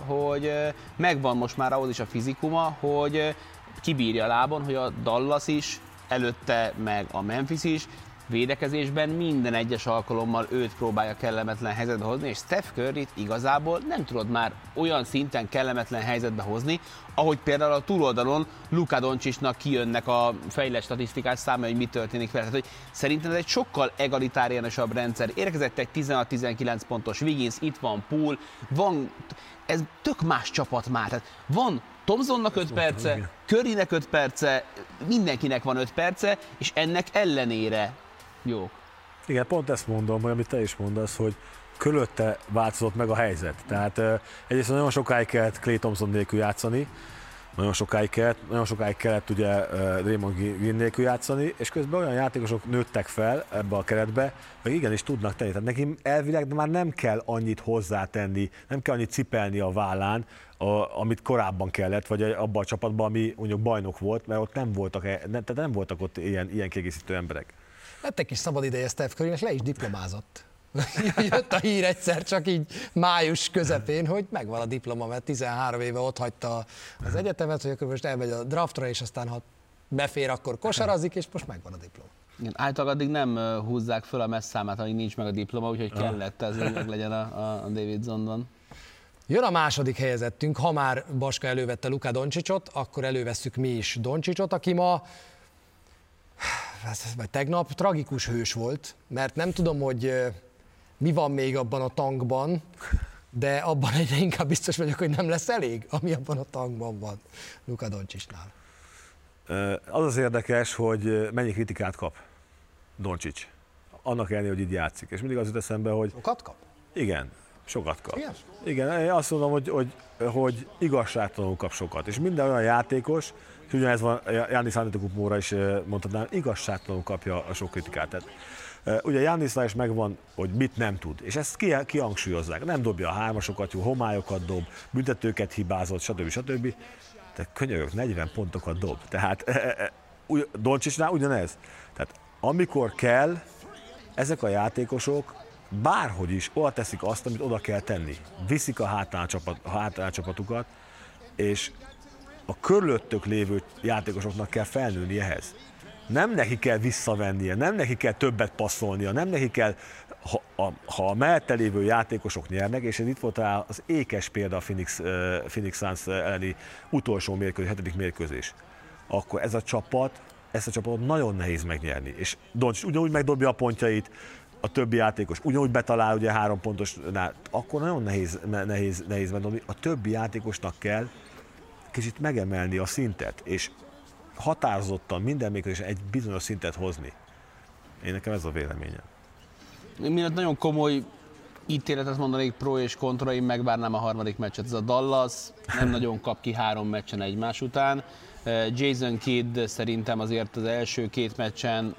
hogy megvan most már ahhoz is a fizikuma, hogy kibírja a lábon, hogy a Dallas is, előtte meg a Memphis is védekezésben minden egyes alkalommal őt próbálja kellemetlen helyzetbe hozni, és Steph curry igazából nem tudod már olyan szinten kellemetlen helyzetbe hozni, ahogy például a túloldalon Luka Doncsicsnak kijönnek a fejlett statisztikás száma, hogy mi történik vele. Tehát, hogy szerintem ez egy sokkal egalitáriánosabb rendszer. Érkezett egy 16-19 pontos Wiggins, itt van Pool, van, ez tök más csapat már. Tehát van Tomzonnak 5 perce, Currynek 5 perce, mindenkinek van 5 perce, és ennek ellenére jó. Igen, pont ezt mondom, hogy amit te is mondasz, hogy körülötte változott meg a helyzet. Tehát egyrészt nagyon sokáig kellett Clay Thompson nélkül játszani, nagyon sokáig kellett, nagyon sokáig kellett ugye Draymond Green nélkül játszani, és közben olyan játékosok nőttek fel ebbe a keretbe, hogy igenis tudnak tenni. Tehát neki elvileg de már nem kell annyit hozzátenni, nem kell annyit cipelni a vállán, a, amit korábban kellett, vagy abban a csapatban, ami mondjuk bajnok volt, mert ott nem voltak, e- nem, tehát nem voltak ott ilyen, ilyen kiegészítő emberek. Lett egy kis szabad ideje Steph Curry, és le is diplomázott. Jött a hír egyszer csak így május közepén, hogy megvan a diploma, mert 13 éve ott hagyta az egyetemet, hogy akkor most elmegy a draftra, és aztán ha befér, akkor kosarazik, és most megvan a diploma. Igen, általában addig nem húzzák föl a messzámát, amíg nincs meg a diploma, úgyhogy kellett ez, hogy meg legyen a, a David Zondon. Jön a második helyezettünk, ha már Baska elővette Luka Doncsicsot, akkor elővesszük mi is Doncsicsot, aki ma vagy tegnap tragikus hős volt, mert nem tudom, hogy mi van még abban a tankban, de abban egyre inkább biztos vagyok, hogy nem lesz elég, ami abban a tankban van Luka Doncsisnál. Az az érdekes, hogy mennyi kritikát kap Doncsics. Annak ellenére, hogy így játszik. És mindig az jut eszembe, hogy... Sokat kap? Igen, sokat kap. Igen? Igen, én azt mondom, hogy, hogy, hogy igazságtalanul kap sokat. És minden olyan játékos, ugyanez van, Jánisz Antetokounmpóra is mondhatnám, igazságtalanul kapja a sok kritikát. Tehát, ugye Jánisznál is megvan, hogy mit nem tud, és ezt kihangsúlyozzák. Nem dobja a hármasokat, jó homályokat dob, büntetőket hibázott, stb. stb. De könyörök, 40 pontokat dob. Tehát e, e, Dolcsicsnál ugyanez. Tehát amikor kell, ezek a játékosok bárhogy is oda teszik azt, amit oda kell tenni. Viszik a hátán, csapat, a csapatukat, és a körülöttök lévő játékosoknak kell felnőni ehhez. Nem neki kell visszavennie, nem neki kell többet passzolnia, nem neki kell ha a, ha a mellette lévő játékosok nyernek, és ez itt volt az ékes példa a Phoenix, Phoenix Suns elleni utolsó mérkőzés, hetedik mérkőzés, akkor ez a csapat, ezt a csapatot nagyon nehéz megnyerni. És Doncsics ugyanúgy megdobja a pontjait, a többi játékos ugyanúgy betalál ugye három pontosnál, akkor nagyon nehéz, nehéz, nehéz megdobni. A többi játékosnak kell kicsit megemelni a szintet, és határozottan minden mérkőzésen egy bizonyos szintet hozni. Én nekem ez a véleményem. Mielőtt nagyon komoly ítéletet mondanék pro és kontra, én megvárnám a harmadik meccset. Ez a Dallas nem nagyon kap ki három meccsen egymás után. Eh, Jason Kidd szerintem azért az első két meccsen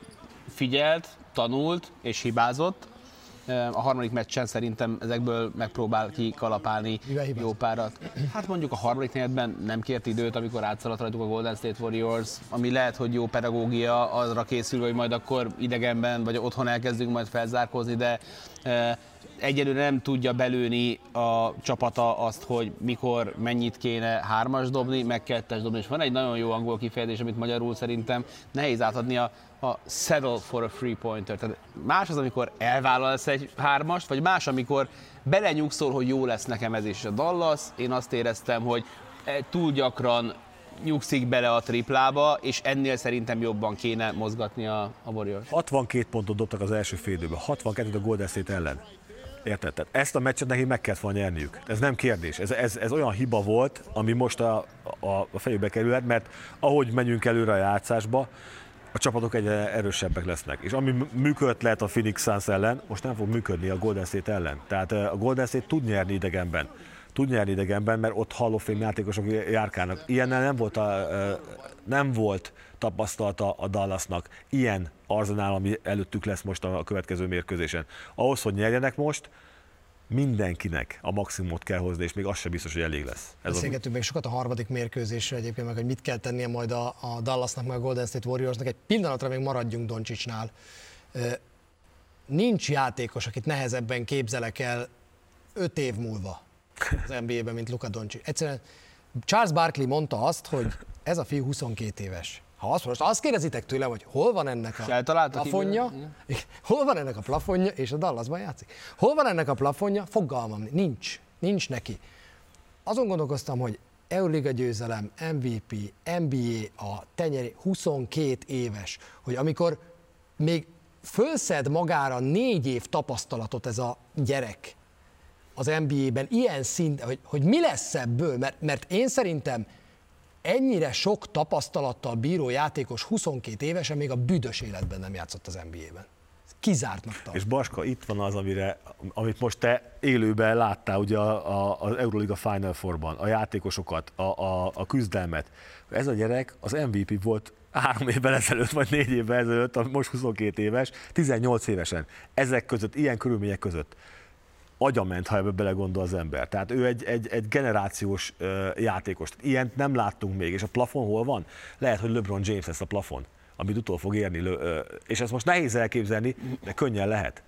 figyelt, tanult és hibázott. A harmadik meccsen szerintem ezekből megpróbál kikalapálni jó párat. Hát mondjuk a harmadik negyedben nem kért időt, amikor átszaladt rajtuk a Golden State Warriors, ami lehet, hogy jó pedagógia, arra készül, hogy majd akkor idegenben vagy otthon elkezdünk majd felzárkózni, de egyelőre nem tudja belőni a csapata azt, hogy mikor mennyit kéne hármas dobni, meg kettes dobni. És van egy nagyon jó angol kifejezés, amit magyarul szerintem nehéz átadni a, a settle for a free pointer. Tehát más az, amikor elvállalsz egy hármast, vagy más, amikor belenyugszol, hogy jó lesz nekem ez is a Dallas. Én azt éreztem, hogy túl gyakran nyugszik bele a triplába, és ennél szerintem jobban kéne mozgatni a, a Warriors. 62 pontot dobtak az első fél időben, 62 a Golden State ellen. Érted? Tehát ezt a meccset neki meg kellett volna nyerniük. Ez nem kérdés. Ez, ez, ez olyan hiba volt, ami most a, a, a fejükbe kerülhet, mert ahogy megyünk előre a játszásba, a csapatok egyre erősebbek lesznek. És ami működött lehet a Phoenix Suns ellen, most nem fog működni a Golden State ellen. Tehát a Golden State tud nyerni idegenben. Tud nyerni idegenben, mert ott Hall of Fame játékosok járkálnak. Ilyennel nem volt, a, nem volt tapasztalata a Dallasnak. Ilyen arzenál, ami előttük lesz most a következő mérkőzésen. Ahhoz, hogy nyerjenek most, mindenkinek a maximumot kell hozni, és még az sem biztos, hogy elég lesz. Ez Beszélgetünk az... még sokat a harmadik mérkőzésre egyébként, meg hogy mit kell tennie majd a, a Dallasnak, meg a Golden State Warriorsnak. Egy pillanatra még maradjunk Doncsicsnál. Nincs játékos, akit nehezebben képzelek el öt év múlva az NBA-ben, mint Luka Doncsics. Egyszerűen Charles Barkley mondta azt, hogy ez a fiú 22 éves. Ha azt, most azt kérdezitek tőle, hogy hol van ennek a plafonja, hol van ennek a plafonja, és a Dallasban játszik. Hol van ennek a plafonja? Fogalmam nincs. Nincs neki. Azon gondolkoztam, hogy Euroliga győzelem, MVP, NBA, a tenyeri 22 éves, hogy amikor még fölszed magára négy év tapasztalatot ez a gyerek az NBA-ben, ilyen szint, hogy, hogy mi lesz ebből, mert, mert én szerintem ennyire sok tapasztalattal bíró játékos 22 évesen még a büdös életben nem játszott az NBA-ben. Kizártnak tartom. És Baska, itt van az, amire, amit most te élőben láttál ugye a, a, az Euroliga Final Four-ban, a játékosokat, a, a, a küzdelmet. Ez a gyerek az MVP volt három évvel ezelőtt, vagy négy évvel ezelőtt, most 22 éves, 18 évesen. Ezek között, ilyen körülmények között agyament, ha ebbe belegondol az ember. Tehát ő egy, egy, egy generációs játékos. Ilyent nem láttunk még, és a plafon hol van? Lehet, hogy LeBron James lesz a plafon, amit utol fog érni, és ezt most nehéz elképzelni, de könnyen lehet.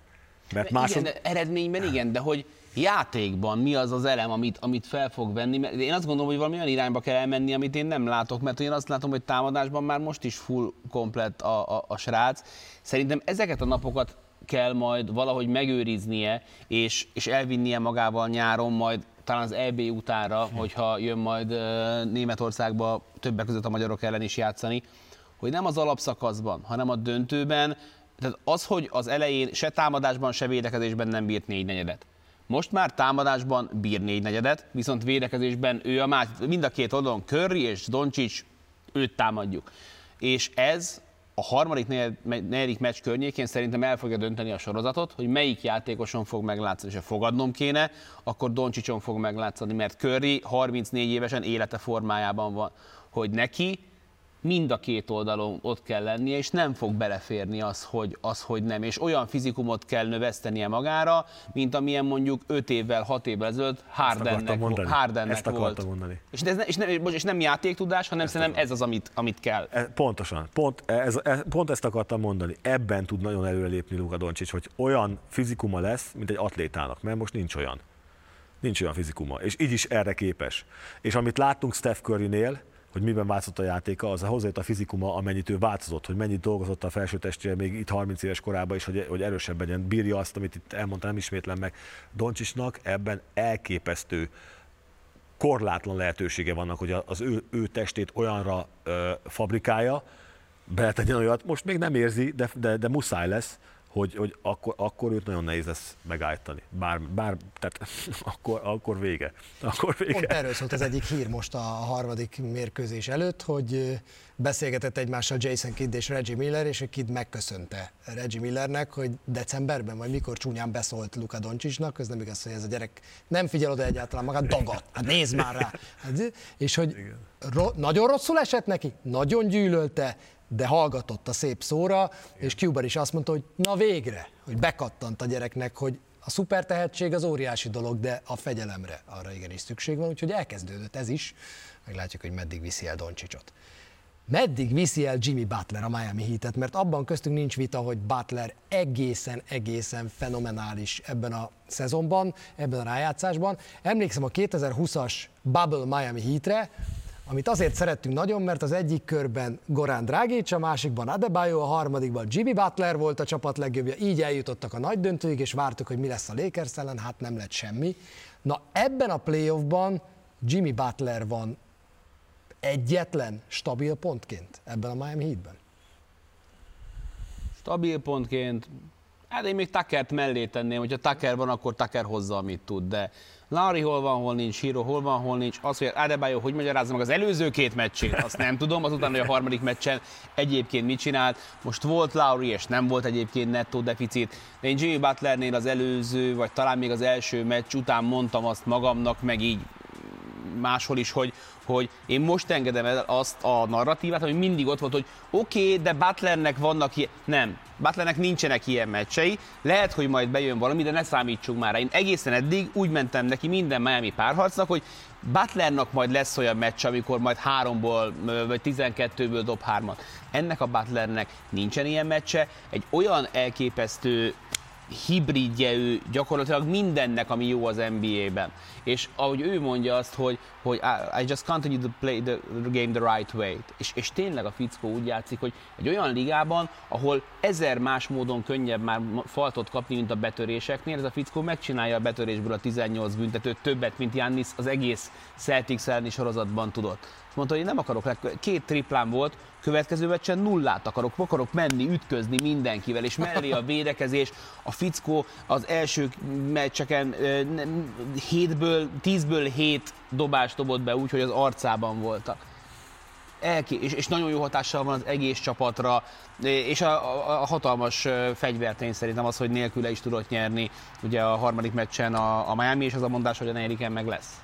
Mert másod... Igen, eredményben igen, de hogy játékban mi az az elem, amit, amit fel fog venni. Mert én azt gondolom, hogy valami olyan irányba kell elmenni, amit én nem látok, mert én azt látom, hogy támadásban már most is full komplet a, a, a srác. Szerintem ezeket a napokat kell majd valahogy megőriznie, és, és elvinnie magával nyáron majd talán az EB utára, hogyha jön majd Németországba többek között a magyarok ellen is játszani, hogy nem az alapszakaszban, hanem a döntőben, tehát az, hogy az elején se támadásban, se védekezésben nem bírt négy negyedet. Most már támadásban bír négy negyedet, viszont védekezésben ő a más, mind a két oldalon Curry és Doncsics, őt támadjuk. És ez a harmadik, negyedik meccs környékén szerintem el fogja dönteni a sorozatot, hogy melyik játékoson fog meglátszani, és ha fogadnom kéne, akkor Doncsicson fog meglátszani, mert Curry 34 évesen élete formájában van, hogy neki mind a két oldalon ott kell lennie, és nem fog beleférni az, hogy, az, hogy nem. És olyan fizikumot kell növesztenie magára, mint amilyen mondjuk 5 évvel, 6 évvel ezelőtt Hardennek, Hardennek Ezt volt. mondani. És, ez ne, és, nem, és nem játéktudás, hanem ezt szerintem ez az, amit, amit kell. E, pontosan. Pont, ez, ez, pont ezt akartam mondani. Ebben tud nagyon előrelépni Luka Doncsics, hogy olyan fizikuma lesz, mint egy atlétának, mert most nincs olyan. Nincs olyan fizikuma, és így is erre képes. És amit láttunk Steph Curry-nél, hogy miben változott a játéka, az hozzájött a fizikuma, amennyit ő változott, hogy mennyit dolgozott a felső testére még itt 30 éves korában is, hogy, hogy erősebb legyen, bírja azt, amit itt elmondtam, nem ismétlem meg. Doncsisnak ebben elképesztő korlátlan lehetősége vannak, hogy az ő, ő testét olyanra ö, fabrikálja, beletegyen olyat, most még nem érzi, de, de, de muszáj lesz, hogy, hogy akkor, akkor őt nagyon nehéz lesz megállítani. Bár, bár tehát akkor, akkor vége. Akkor vége. Pont erről szólt az egyik hír most a harmadik mérkőzés előtt, hogy beszélgetett egymással Jason Kidd és Reggie Miller, és Kidd megköszönte Reggie Millernek, hogy decemberben, vagy mikor csúnyán beszólt Luka Doncsicsnak, ez nem igaz, hogy ez a gyerek nem figyel oda egyáltalán magát, dagad, hát nézd már rá. Hát, és hogy ro- nagyon rosszul esett neki, nagyon gyűlölte, de hallgatott a szép szóra, Igen. és Cuban is azt mondta, hogy na végre, hogy bekattant a gyereknek, hogy a szuper tehetség az óriási dolog, de a fegyelemre arra igenis szükség van, úgyhogy elkezdődött ez is. Meglátjuk, hogy meddig viszi el Doncsicsot. Meddig viszi el Jimmy Butler a Miami Heatet, mert abban köztünk nincs vita, hogy Butler egészen-egészen fenomenális ebben a szezonban, ebben a rájátszásban. Emlékszem a 2020-as Bubble Miami Heatre, amit azért szerettünk nagyon, mert az egyik körben Gorán Dragic, a másikban Adebayo, a harmadikban Jimmy Butler volt a csapat legjobbja, így eljutottak a nagy döntőig, és vártuk, hogy mi lesz a Lakers ellen, hát nem lett semmi. Na ebben a playoffban Jimmy Butler van egyetlen stabil pontként ebben a Miami Heatben. Stabil pontként, hát én még Tuckert mellé tenném, hogyha Tucker van, akkor Tucker hozza, amit tud, de Larry hol van, hol nincs, Hiro hol van, hol nincs, az, hogy Adebayo hogy magyarázza meg az előző két meccsét, azt nem tudom, azután, hogy a harmadik meccsen egyébként mit csinált. Most volt Lauri, és nem volt egyébként nettó deficit, de én Jimmy Butlernél az előző, vagy talán még az első meccs után mondtam azt magamnak, meg így máshol is, hogy, hogy én most engedem el azt a narratívát, hogy mindig ott volt, hogy oké, okay, de Butlernek vannak ilyen... Nem, Butlernek nincsenek ilyen meccsei, lehet, hogy majd bejön valami, de ne számítsunk már rá. Én egészen eddig úgy mentem neki minden Miami párharcnak, hogy Butlernak majd lesz olyan meccs, amikor majd háromból vagy 12-ből dob hármat. Ennek a Butlernek nincsen ilyen meccse, egy olyan elképesztő hibridje ő gyakorlatilag mindennek, ami jó az NBA-ben. És ahogy ő mondja azt, hogy, hogy I just continue to play the game the right way. És, és tényleg a fickó úgy játszik, hogy egy olyan ligában, ahol ezer más módon könnyebb már faltot kapni, mint a betöréseknél, ez a fickó megcsinálja a betörésből a 18 büntetőt többet, mint Jannis az egész Celtics elleni sorozatban tudott. És mondta, hogy nem akarok, két triplám volt, következő meccsen nullát akarok, akarok menni, ütközni mindenkivel, és mellé a védekezés, a fickó az első meccseken 7-ből, 10-ből 7 dobást dobott be úgy, hogy az arcában voltak. Elké- és, és nagyon jó hatással van az egész csapatra, és a, a, a hatalmas fegyvertény szerintem az, hogy nélküle is tudott nyerni ugye a harmadik meccsen a, a Miami, és az a mondás, hogy a negyediken meg lesz.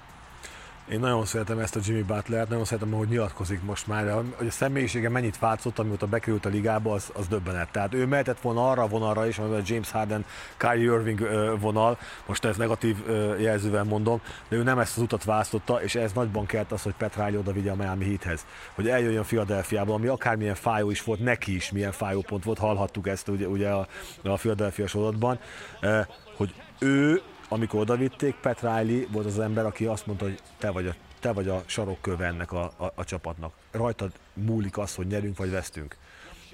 Én nagyon szeretem ezt a Jimmy Butler-t, nagyon szeretem, hogy nyilatkozik most már, hogy a személyisége mennyit változott, amióta bekerült a ligába, az, az döbbenet. Tehát ő mehetett volna arra a vonalra is, amivel James Harden, Kyrie Irving vonal, most ezt negatív jelzővel mondom, de ő nem ezt az utat választotta, és ez nagyban kelt az, hogy Riley oda vigye a Miami Heathez. Hogy eljöjjön Philadelphiába, ami akármilyen fájó is volt, neki is milyen fájó pont volt, hallhattuk ezt ugye, ugye a, a Philadelphia sorozatban, hogy ő amikor odavitték, Pat Riley volt az ember, aki azt mondta, hogy te vagy a, te vagy a sarokköve ennek a, a, a csapatnak. Rajtad múlik az, hogy nyerünk vagy vesztünk.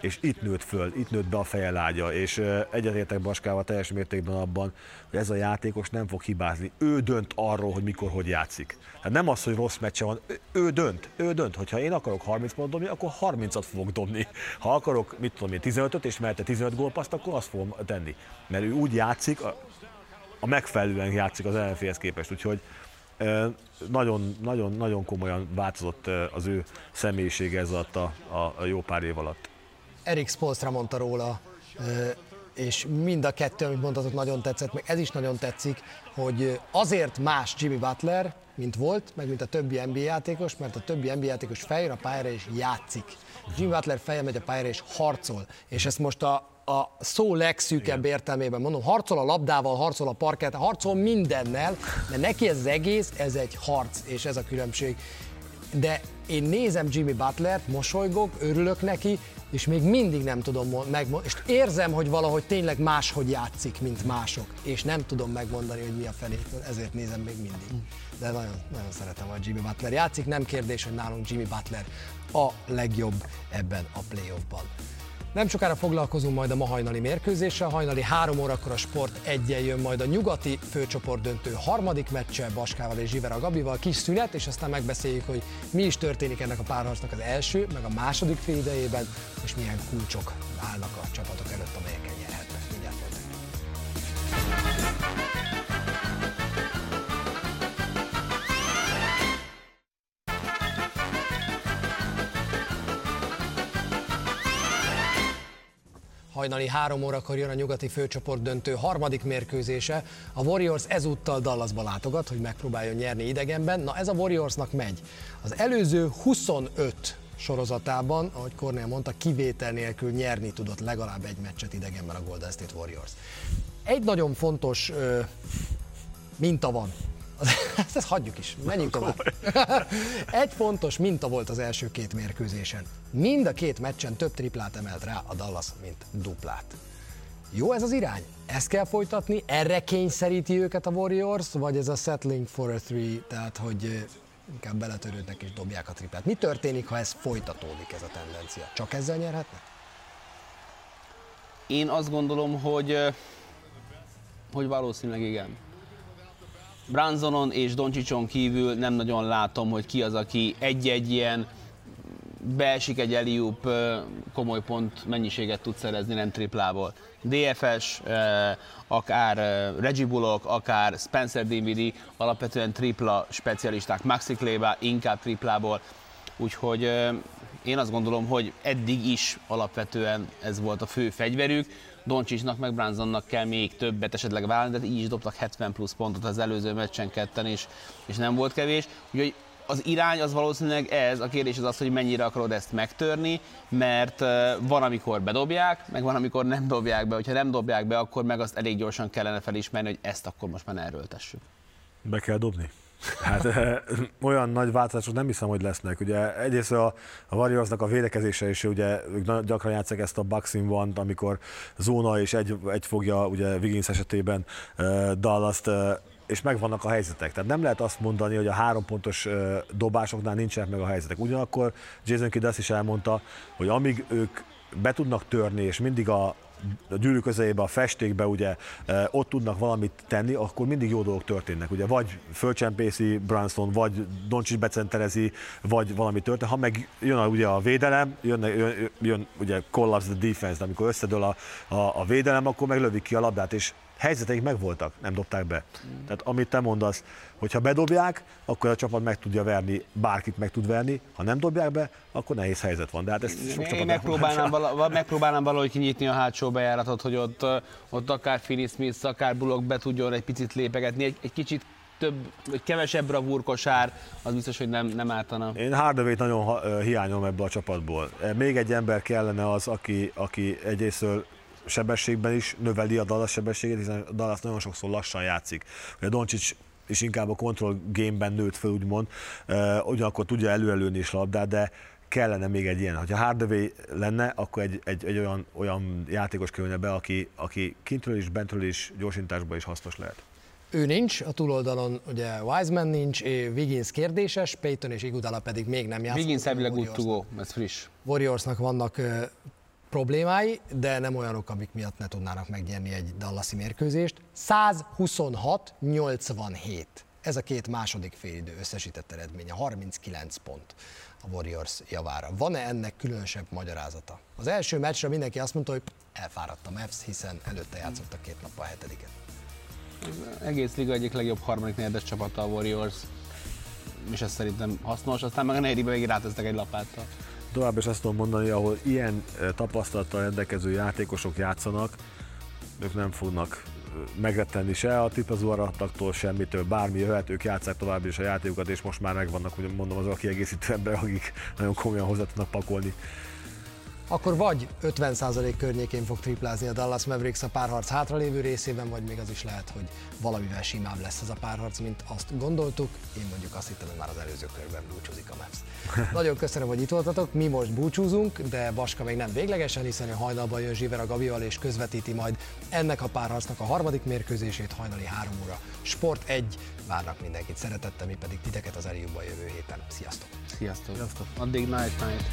És itt nőtt föl, itt nőtt be a feje lágya, és egyetértek Baskával teljes mértékben abban, hogy ez a játékos nem fog hibázni. Ő dönt arról, hogy mikor, hogy játszik. Hát nem az, hogy rossz meccse van, ő dönt, ő dönt. Hogyha én akarok 30 pontot dobni, akkor 30-at fogok dobni. Ha akarok, mit tudom én, 15-öt, és mellette 15 gólpaszt, akkor azt fogom tenni. Mert ő úgy játszik, a megfelelően játszik az ellenfélhez képest, úgyhogy nagyon, nagyon, nagyon komolyan változott az ő személyisége ez alatt a, a, a jó pár év alatt. Erik Spolstra mondta róla, és mind a kettő, amit mondhatok, nagyon tetszett, meg ez is nagyon tetszik, hogy azért más Jimmy Butler, mint volt, meg mint a többi NBA játékos, mert a többi NBA játékos feljön a pályára és játszik. Jimmy Butler megy a pályára és harcol. És ezt most a a szó legszűkebb Igen. értelmében mondom, harcol a labdával, harcol a parkát, harcol mindennel, de neki ez az egész, ez egy harc, és ez a különbség. de én nézem Jimmy Butlert, mosolygok, örülök neki, és még mindig nem tudom megmondani, és érzem, hogy valahogy tényleg máshogy játszik, mint mások, és nem tudom megmondani, hogy mi a felétől, ezért nézem még mindig. De nagyon, nagyon szeretem, hogy Jimmy Butler játszik, nem kérdés, hogy nálunk Jimmy Butler a legjobb ebben a playoffban. Nem sokára foglalkozunk majd a ma hajnali mérkőzéssel. Hajnali három órakor a Sport egyen jön majd a nyugati főcsoport döntő harmadik meccse Baskával és Zsivera Gabival. Kis szünet, és aztán megbeszéljük, hogy mi is történik ennek a párharcnak az első, meg a második fél idejében, és milyen kulcsok állnak a csapatok előtt, amelyeken nyerhetnek. Mindjárt hajnali három órakor jön a nyugati főcsoport döntő harmadik mérkőzése. A Warriors ezúttal Dallasba látogat, hogy megpróbáljon nyerni idegenben. Na ez a Warriorsnak megy. Az előző 25 sorozatában, ahogy Cornél mondta, kivétel nélkül nyerni tudott legalább egy meccset idegenben a Golden State Warriors. Egy nagyon fontos ö, minta van ezt, ezt hagyjuk is, menjünk tovább. Egy fontos minta volt az első két mérkőzésen. Mind a két meccsen több triplát emelt rá a Dallas, mint duplát. Jó ez az irány? Ezt kell folytatni? Erre kényszeríti őket a Warriors? Vagy ez a settling for a three, tehát hogy inkább beletörődnek és dobják a triplát? Mi történik, ha ez folytatódik, ez a tendencia? Csak ezzel nyerhetnek? Én azt gondolom, hogy, hogy valószínűleg igen. Branzonon és Doncsicson kívül nem nagyon látom, hogy ki az, aki egy-egy ilyen beesik egy Eliup komoly pont mennyiséget tud szerezni nem triplából. DFS, akár Reggie Bullock, akár Spencer Dinwiddie, alapvetően tripla specialisták, Maxi Kleber inkább triplából, úgyhogy én azt gondolom, hogy eddig is alapvetően ez volt a fő fegyverük. Doncsicsnak meg Bransonnak kell még többet esetleg válni, de így is dobtak 70 plusz pontot az előző meccsen ketten, és, és nem volt kevés. Úgyhogy az irány az valószínűleg ez, a kérdés az az, hogy mennyire akarod ezt megtörni, mert van, amikor bedobják, meg van, amikor nem dobják be. Hogyha nem dobják be, akkor meg azt elég gyorsan kellene felismerni, hogy ezt akkor most már erőltessük. Be kell dobni. Hát olyan nagy változások nem hiszem, hogy lesznek. Ugye egyrészt a, a Warriorsnak a védekezése is, ugye ők gyakran játszák ezt a boxing van, amikor zóna és egy, egy fogja, ugye Wiggins esetében uh, Dallas-t uh, és megvannak a helyzetek. Tehát nem lehet azt mondani, hogy a három pontos dobásoknál nincsenek meg a helyzetek. Ugyanakkor Jason Kidd azt is elmondta, hogy amíg ők be tudnak törni, és mindig a, a gyűrű közelébe, a festékbe ugye ott tudnak valamit tenni, akkor mindig jó dolgok történnek. Ugye vagy fölcsempészi Branson, vagy Doncsics becenterezi, vagy valami történik. Ha meg jön a, ugye a védelem, jön, jön, jön ugye collapse the defense, de amikor összedől a, a, a védelem, akkor meg lövik ki a labdát, és helyzeteik megvoltak, nem dobták be. Tehát amit te mondasz, hogyha bedobják, akkor a csapat meg tudja verni, bárkit meg tud verni, ha nem dobják be, akkor nehéz helyzet van. De hát ezt sok Én megpróbálnám, vala, megpróbálnám valahogy kinyitni a hátsó bejáratot, hogy ott, ott akár Finney Smith, akár Bullock be tudjon egy picit lépegetni, egy, egy kicsit több, vagy kevesebb bravúrkosár, az biztos, hogy nem, nem ártana. Én hardaway nagyon hiányom ebbe a csapatból. Még egy ember kellene az, aki, aki egyrésztől sebességben is növeli a Dallas sebességét, hiszen a Dallas nagyon sokszor lassan játszik. Ugye Doncsics és inkább a control gameben nőtt fel, úgymond, uh, ugyanakkor tudja előelőni is labdát, de kellene még egy ilyen. Ha Hardaway lenne, akkor egy, egy, egy olyan, olyan játékos kerülne be, aki, aki kintről is, bentről is, gyorsításban is hasznos lehet. Ő nincs, a túloldalon ugye Wiseman nincs, Wiggins kérdéses, Payton és Igudala pedig még nem játszik. Wiggins elvileg go, ez friss. Warriorsnak vannak problémái, de nem olyanok, amik miatt ne tudnának megnyerni egy Dallasi mérkőzést. 126-87. Ez a két második félidő összesített eredménye, 39 pont a Warriors javára. Van-e ennek különösebb magyarázata? Az első meccsre mindenki azt mondta, hogy elfáradt a hiszen előtte játszottak két nappal a hetediket. Egész liga egyik legjobb harmadik negyedes csapata a Warriors, és ez szerintem hasznos, aztán meg a negyedikben végig ráteztek egy lapáttal tovább is azt tudom mondani, ahol ilyen tapasztalattal rendelkező játékosok játszanak, ők nem fognak megrettenni se a tipazuarataktól, semmitől, bármi jöhet, ők játszák tovább is a játékokat, és most már megvannak, hogy mondom, azok a kiegészítő emberek, akik nagyon komolyan hozzá tudnak pakolni. Akkor vagy 50% környékén fog triplázni a Dallas Mavericks a párharc hátralévő részében, vagy még az is lehet, hogy valamivel simább lesz ez a párharc, mint azt gondoltuk. Én mondjuk azt hittem, hogy már az előző körben búcsúzik a Mavs. Nagyon köszönöm, hogy itt voltatok, mi most búcsúzunk, de Baska még nem véglegesen, hiszen a hajnalban jön Zsiver a Gabival és közvetíti majd ennek a párharcnak a harmadik mérkőzését hajnali 3 óra. Sport 1, várnak mindenkit szeretettel, mi pedig titeket az Eliubban jövő héten. Sziasztok! Sziasztok! Sziasztok. Addig night night!